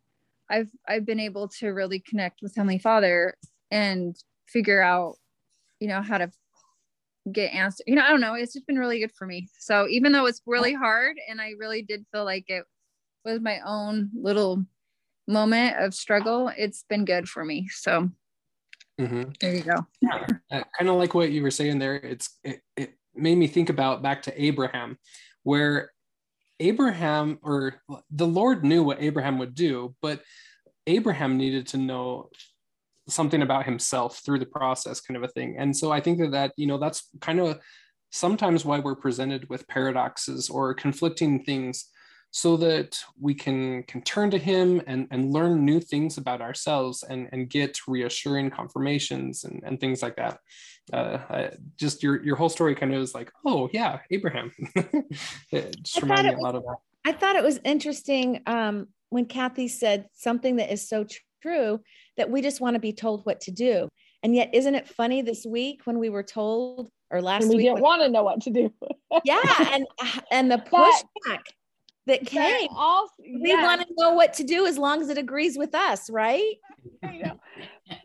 i've i've been able to really connect with heavenly father and figure out you know how to get answer you know i don't know it's just been really good for me so even though it's really hard and i really did feel like it was my own little moment of struggle it's been good for me so Mm-hmm. There you go. Yeah, uh, kind of like what you were saying there. It's it, it made me think about back to Abraham, where Abraham or the Lord knew what Abraham would do, but Abraham needed to know something about himself through the process, kind of a thing. And so I think that that you know that's kind of sometimes why we're presented with paradoxes or conflicting things so that we can can turn to him and, and learn new things about ourselves and, and get reassuring confirmations and, and things like that. Uh, I, just your your whole story kind of is like, oh yeah, Abraham. it just reminded me a lot of that. I thought it was interesting um, when Kathy said something that is so true that we just want to be told what to do. And yet, isn't it funny this week when we were told, or last we week, didn't want to know what to do? yeah, and and the pushback that came. Also, we want to know what to do as long as it agrees with us, right? I know.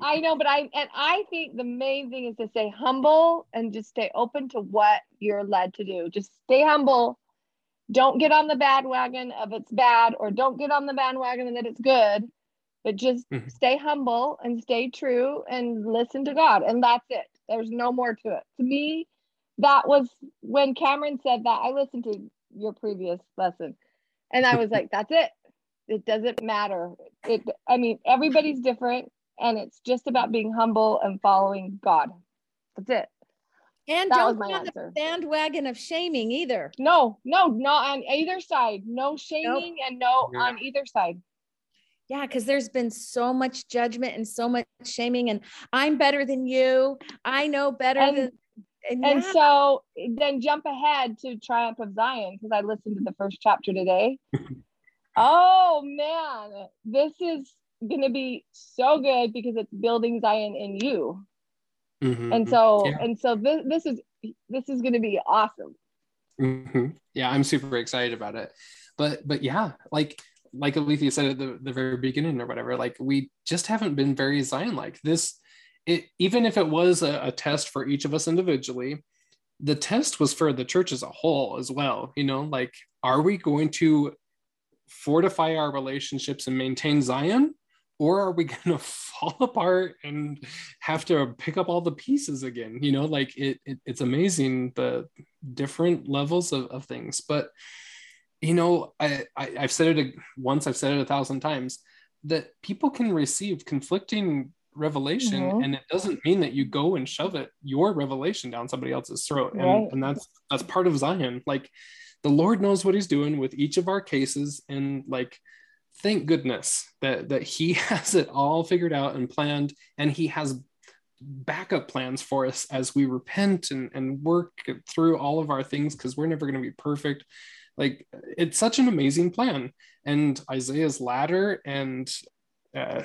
I know, but I and I think the main thing is to stay humble and just stay open to what you're led to do. Just stay humble. Don't get on the bandwagon of it's bad, or don't get on the bandwagon that it's good. But just mm-hmm. stay humble and stay true and listen to God. And that's it. There's no more to it. To me, that was when Cameron said that. I listened to your previous lesson and I was like, that's it. It doesn't matter. It I mean, everybody's different and it's just about being humble and following God. That's it. And that don't be on answer. the bandwagon of shaming either. No, no, not on either side. No shaming nope. and no yeah. on either side. Yeah, because there's been so much judgment and so much shaming, and I'm better than you. I know better and, than and, and yeah. so then jump ahead to Triumph of Zion because I listened to the first chapter today. oh man, this is going to be so good because it's building Zion in you. Mm-hmm. And so yeah. and so this this is this is going to be awesome. Mm-hmm. Yeah, I'm super excited about it. But but yeah, like like Alethea said at the, the very beginning or whatever, like we just haven't been very Zion like this it, even if it was a, a test for each of us individually, the test was for the church as a whole as well. You know, like, are we going to fortify our relationships and maintain Zion? Or are we going to fall apart and have to pick up all the pieces again? You know, like it, it it's amazing the different levels of, of things. But, you know, I, I, I've said it once, I've said it a thousand times that people can receive conflicting revelation mm-hmm. and it doesn't mean that you go and shove it your revelation down somebody else's throat and, right. and that's that's part of zion like the lord knows what he's doing with each of our cases and like thank goodness that that he has it all figured out and planned and he has backup plans for us as we repent and, and work through all of our things because we're never going to be perfect like it's such an amazing plan and isaiah's ladder and uh,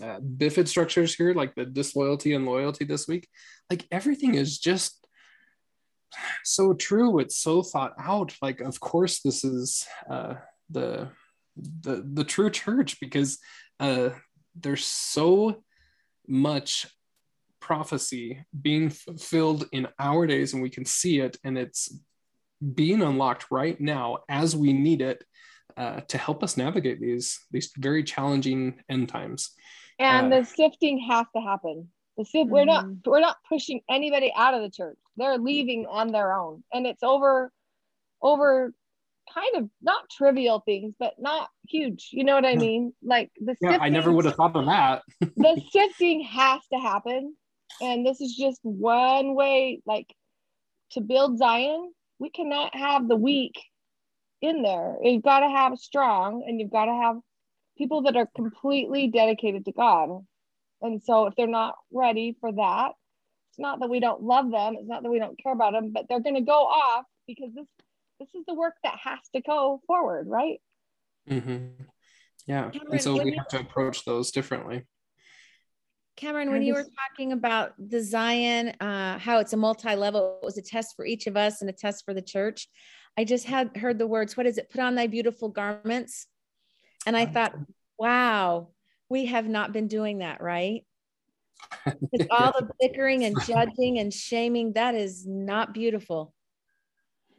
uh, bifid structures here like the disloyalty and loyalty this week like everything is just so true. It's so thought out. Like of course this is uh, the the the true church because uh, there's so much prophecy being fulfilled in our days and we can see it and it's being unlocked right now as we need it uh, to help us navigate these these very challenging end times and uh, the sifting has to happen. The sift, we're not we're not pushing anybody out of the church. They're leaving on their own. And it's over over kind of not trivial things but not huge. You know what i mean? Like the yeah, i never would have thought of that. the sifting has to happen. And this is just one way like to build zion. We cannot have the weak in there. You've got to have strong and you've got to have people that are completely dedicated to god and so if they're not ready for that it's not that we don't love them it's not that we don't care about them but they're going to go off because this this is the work that has to go forward right mm-hmm. yeah Cameron, and so we you- have to approach those differently Cameron, I when you were talking about the Zion, uh, how it's a multi-level, it was a test for each of us and a test for the church. I just had heard the words, what is it? Put on thy beautiful garments. And I thought, wow, we have not been doing that, right? It's all the bickering and judging and shaming. That is not beautiful.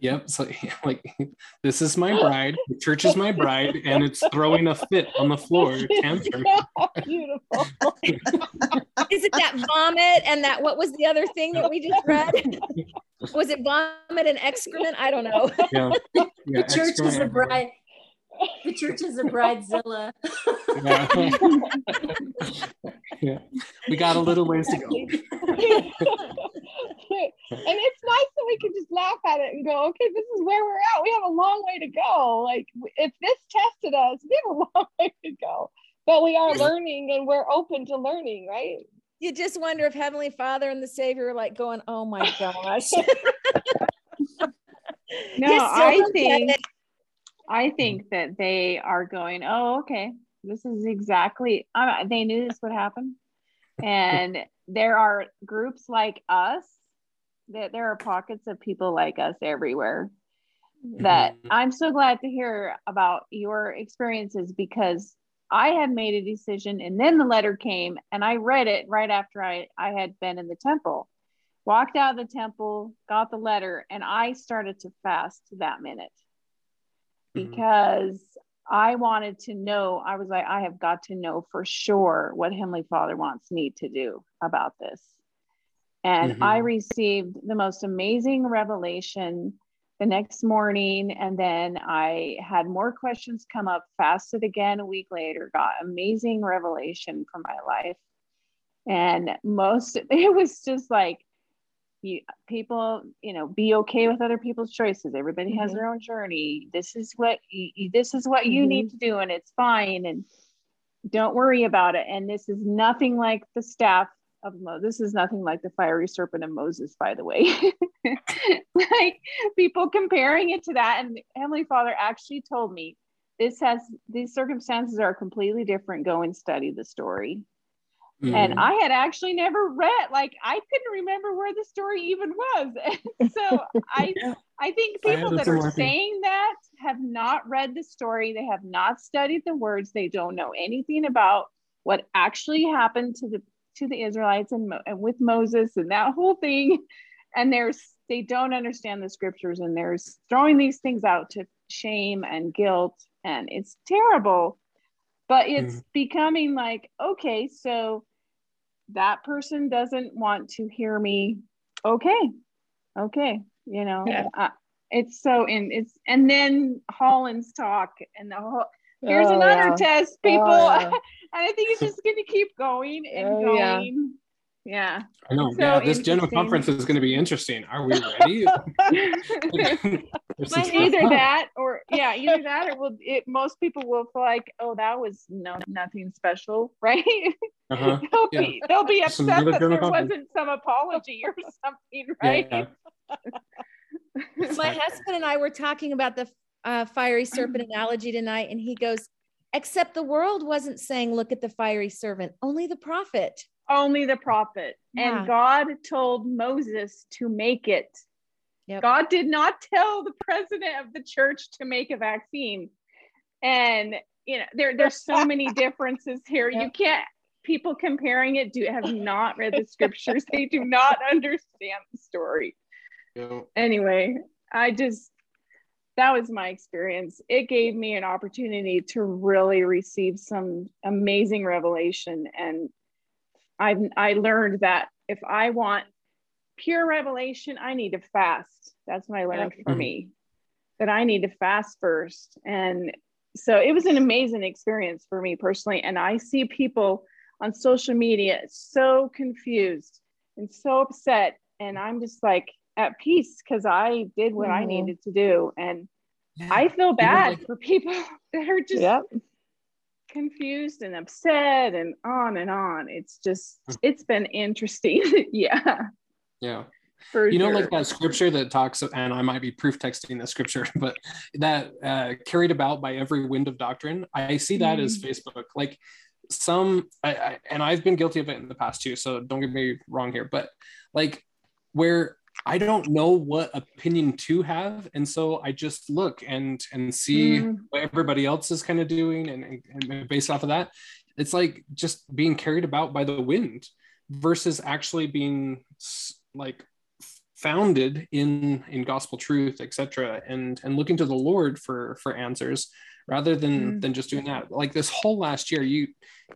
Yep. So like this is my bride, the church is my bride, and it's throwing a fit on the floor. Tantrum. beautiful Is it that vomit and that what was the other thing that we just read? Was it vomit and excrement? I don't know. Yeah. yeah The church is excrement a everywhere. bride. The church is a bridezilla. Yeah. yeah. We got a little ways to go. and it's nice that we can just laugh at it and go, okay, this is where we're at. We have a long way to go. Like if this tested us, we have a long way to go. But we are learning and we're open to learning, right? You just wonder if Heavenly Father and the Savior are like going, oh my gosh. No, Yes, I think okay. I think that they are going. Oh, okay. This is exactly. They knew this would happen, and there are groups like us. That there are pockets of people like us everywhere. That Mhm. I'm so glad to hear about your experiences because I had made a decision, and then the letter came, and I read it right after I I had been in the temple. Walked out of the temple, got the letter, and I started to fast that minute Mhm. because I wanted to know. I was like, I have got to know for sure what Heavenly Father wants me to do about this. And Mhm. I received the most amazing revelation the next morning. And then I had more questions come up, fasted again a week later, got amazing revelation for my life. And most, it was just like, you people you know be okay with other people's choices. Everybody has Mhm. their own journey. This is what you, this is what you Mhm. need to do and it's fine and don't worry about it. And this is nothing like the staff of Mo- this is nothing like the fiery serpent of Moses by the way. Like people comparing it to that and Heavenly Father actually told me this has these circumstances are completely different. Go and study the story and Mhm. I had actually never read like I couldn't remember where the story even was. so I Yeah. I think people a that are thing. saying that have not read the story, they have not studied the words, they don't know anything about what actually happened to the to the Israelites and, and with Moses and that whole thing and there's they don't understand the scriptures and there's throwing these things out to shame and guilt and it's terrible but it's becoming like okay so that person doesn't want to hear me okay okay you know Yeah. uh, it's so in it's and then Holland's talk and the whole here's Oh, another yeah. test people Oh, yeah. and I think it's just going to keep going and Oh, going yeah, I know. so yeah, this general conference is going to be interesting. Are we ready? There's some either that or yeah, either that or will it most people will feel like, oh, that was no nothing special, right? Uh-huh. they'll yeah. be they'll be upset that there wasn't some apology or something, right? Yeah. My husband and I were talking about the uh, fiery serpent analogy tonight, and he goes, Except the world wasn't saying, Look at the fiery serpent, only the prophet. Only the prophet. Yeah. And God told Moses to make it. Yep. God did not tell the president of the church to make a vaccine. And you know, there there's so many differences here. Yep. You can't people comparing it do have not read the scriptures. they do not understand the story. Yep. Anyway, I just that was my experience. It gave me an opportunity to really receive some amazing revelation. And I've I learned that if I want pure revelation, I need to fast. That's what I learned for me, that I need to fast first. And so it was an amazing experience for me personally. And I see people on social media so confused and so upset. And I'm just like, at peace because I did what mm-hmm. I needed to do. And yeah. I feel bad like, for people that are just yep. confused and upset and on and on. It's just, hmm. it's been interesting. yeah. Yeah. For you know, like that scripture that talks, and I might be proof texting the scripture, but that uh, carried about by every wind of doctrine. I see that mm-hmm. as Facebook. Like some, I, I, and I've been guilty of it in the past too. So don't get me wrong here, but like where I don't know what opinion to have, and so I just look and and see mm. what everybody else is kind of doing, and, and, and based off of that, it's like just being carried about by the wind versus actually being like founded in in gospel truth etc and and looking to the lord for for answers rather than mm. than just doing that like this whole last year you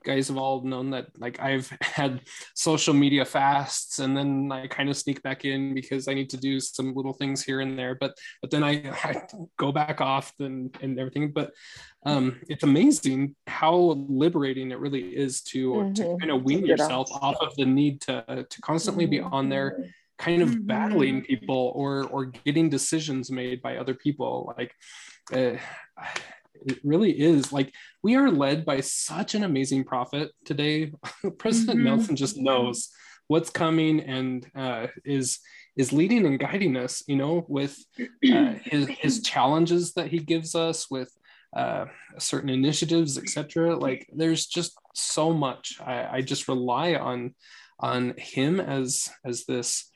guys have all known that like i've had social media fasts and then i kind of sneak back in because i need to do some little things here and there but but then i, I go back off and and everything but um it's amazing how liberating it really is to mm-hmm. to kind of wean yourself off of the need to to constantly be on there mm-hmm. kind of mm-hmm. battling people or or getting decisions made by other people like uh, it really is. Like we are led by such an amazing prophet today. President mm-hmm. nelson just knows what's coming and uh, is is leading and guiding us you know with uh, his, his challenges that he gives us with uh, certain initiatives etc like there's just so much. I, I just rely on on him as as this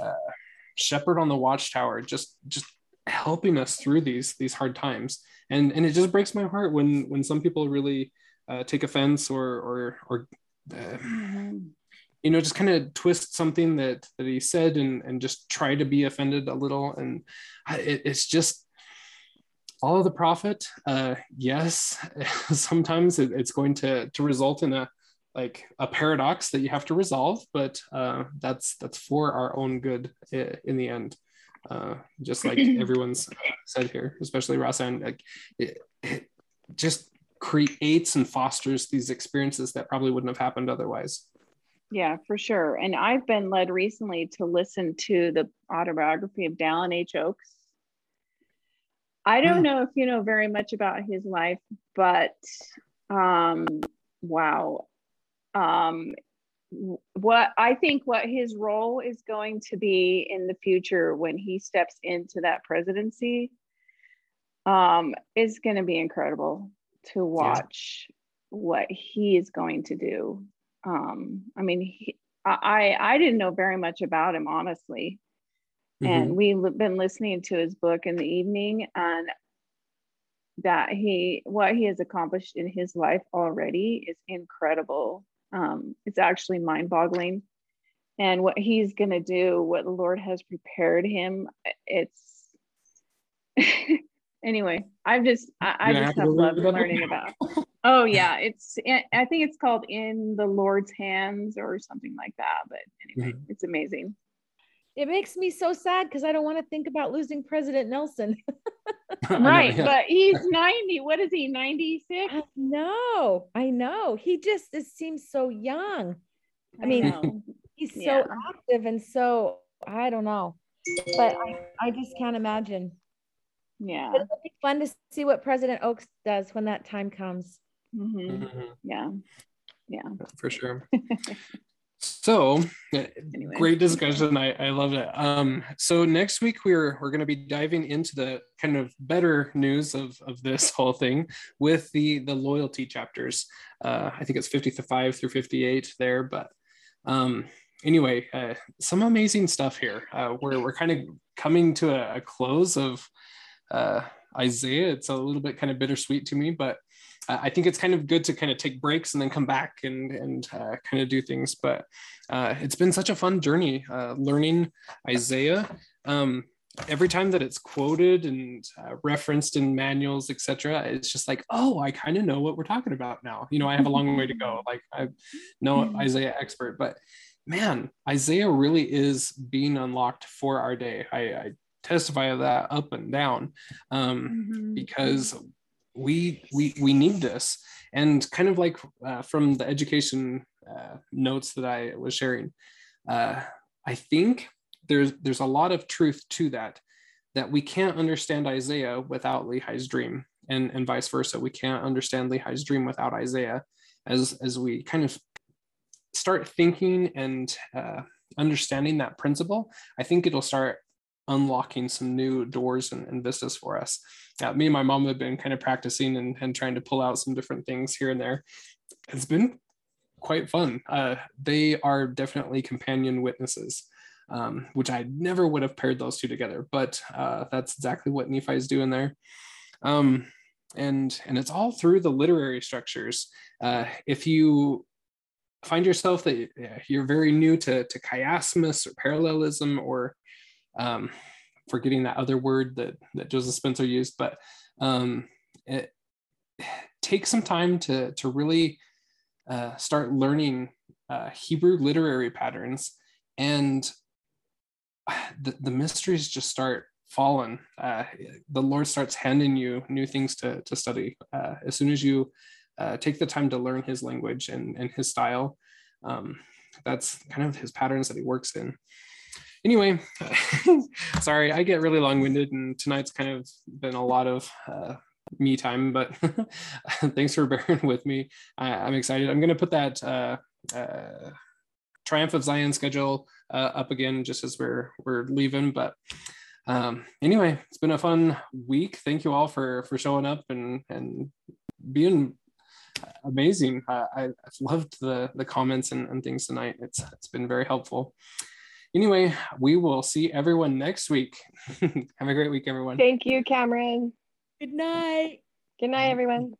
uh, shepherd on the watchtower just just helping us through these these hard times and and it just breaks my heart when when some people really uh, take offense or or or uh, you know just kind of twist something that that he said and and just try to be offended a little. And it, it's just follow the prophet uh yes sometimes it, it's going to to result in a like a paradox that you have to resolve but uh that's that's for our own good in the end uh, just like everyone's said here, especially Rosanne, like it, it just creates and fosters these experiences that probably wouldn't have happened otherwise. Yeah, for sure. And I've been led recently to listen to the autobiography of Dallin H. Oaks. I don't mm. know if you know very much about his life, but um, wow. Um, what I think what his role is going to be in the future when he steps into that presidency um, is going to be incredible to watch yeah. what he is going to do. Um, I mean, he, I I didn't know very much about him honestly, mm-hmm. and we've been listening to his book in the evening and that he what he has accomplished in his life already is incredible um, it's actually mind boggling. And what he's going to do, what the Lord has prepared him, it's anyway. I've just, I, I just have loved learning about. oh yeah, it's. I think it's called "In the Lord's Hands" or something like that. But anyway, mm-hmm. it's amazing. It makes me so sad because I don't want to think about losing President Nelson. right, yeah. but he's 90. What is he, 96? No, I know. He just it seems so young. I, I mean, he's so active and so I don't know. But I, I just can't imagine. Yeah. It'll be fun to see what President Oaks does when that time comes. Mhm. Mhm. Yeah. Yeah. for sure. so Anyway. great discussion. I, I love it. Um, so next week we're we're going to be diving into the kind of better news of of this whole thing with the the loyalty chapters. Uh, I think it's 55 through 58 there, but um, anyway, uh, some amazing stuff here. Uh, we're we're kind of coming to a, a close of uh, Isaiah. It's a little bit kind of bittersweet to me, but I think it's kind of good to kind of take breaks and then come back and and uh, kind of do things. But uh, it's been such a fun journey uh, learning Isaiah. Um, every time that it's quoted and uh, referenced in manuals, etc., it's just like, oh, I kind of know what we're talking about now. You know, I have a long way to go. Like I'm no Isaiah expert, but man, Isaiah really is being unlocked for our day. I, I testify of that up and down um, Mhm. because we we we need this. And kind of like uh, from the education uh, notes that i was sharing uh, i think there's there's a lot of truth to that that we can't understand isaiah without lehi's dream and and vice versa. We can't understand lehi's dream without isaiah as as we kind of start thinking and uh, understanding that principle. I think it'll start unlocking some new doors and, and vistas for us uh, me and my mom have been kind of practicing and, and trying to pull out some different things here and there. It's been quite fun. Uh, they are definitely companion witnesses, um, which I never would have paired those two together, but uh, that's exactly what Nephi is doing there. Um, and, and it's all through the literary structures. Uh, if you find yourself that you're very new to, to chiasmus or parallelism or um, forgetting that other word that that Joseph Spencer used, but um, it take some time to to really uh, start learning uh, Hebrew literary patterns, and the, the mysteries just start falling. Uh, the Lord starts handing you new things to to study uh, as soon as you uh, take the time to learn His language and and His style. Um, that's kind of His patterns that He works in anyway, sorry, I get really long winded, and tonight's kind of been a lot of uh, me time, but thanks for bearing with me. I, I'm excited. I'm going to put that uh, uh, Triumph of Zion schedule uh, up again just as we're we're leaving, but. Um, anyway, it's been a fun week. Thank you all for for showing up and and being amazing. I, I've loved the the comments and, and things tonight. It's it's been very helpful anyway, we will see everyone next week. Have a great week, everyone. Thank you, Cameron. Good night. Good night, everyone.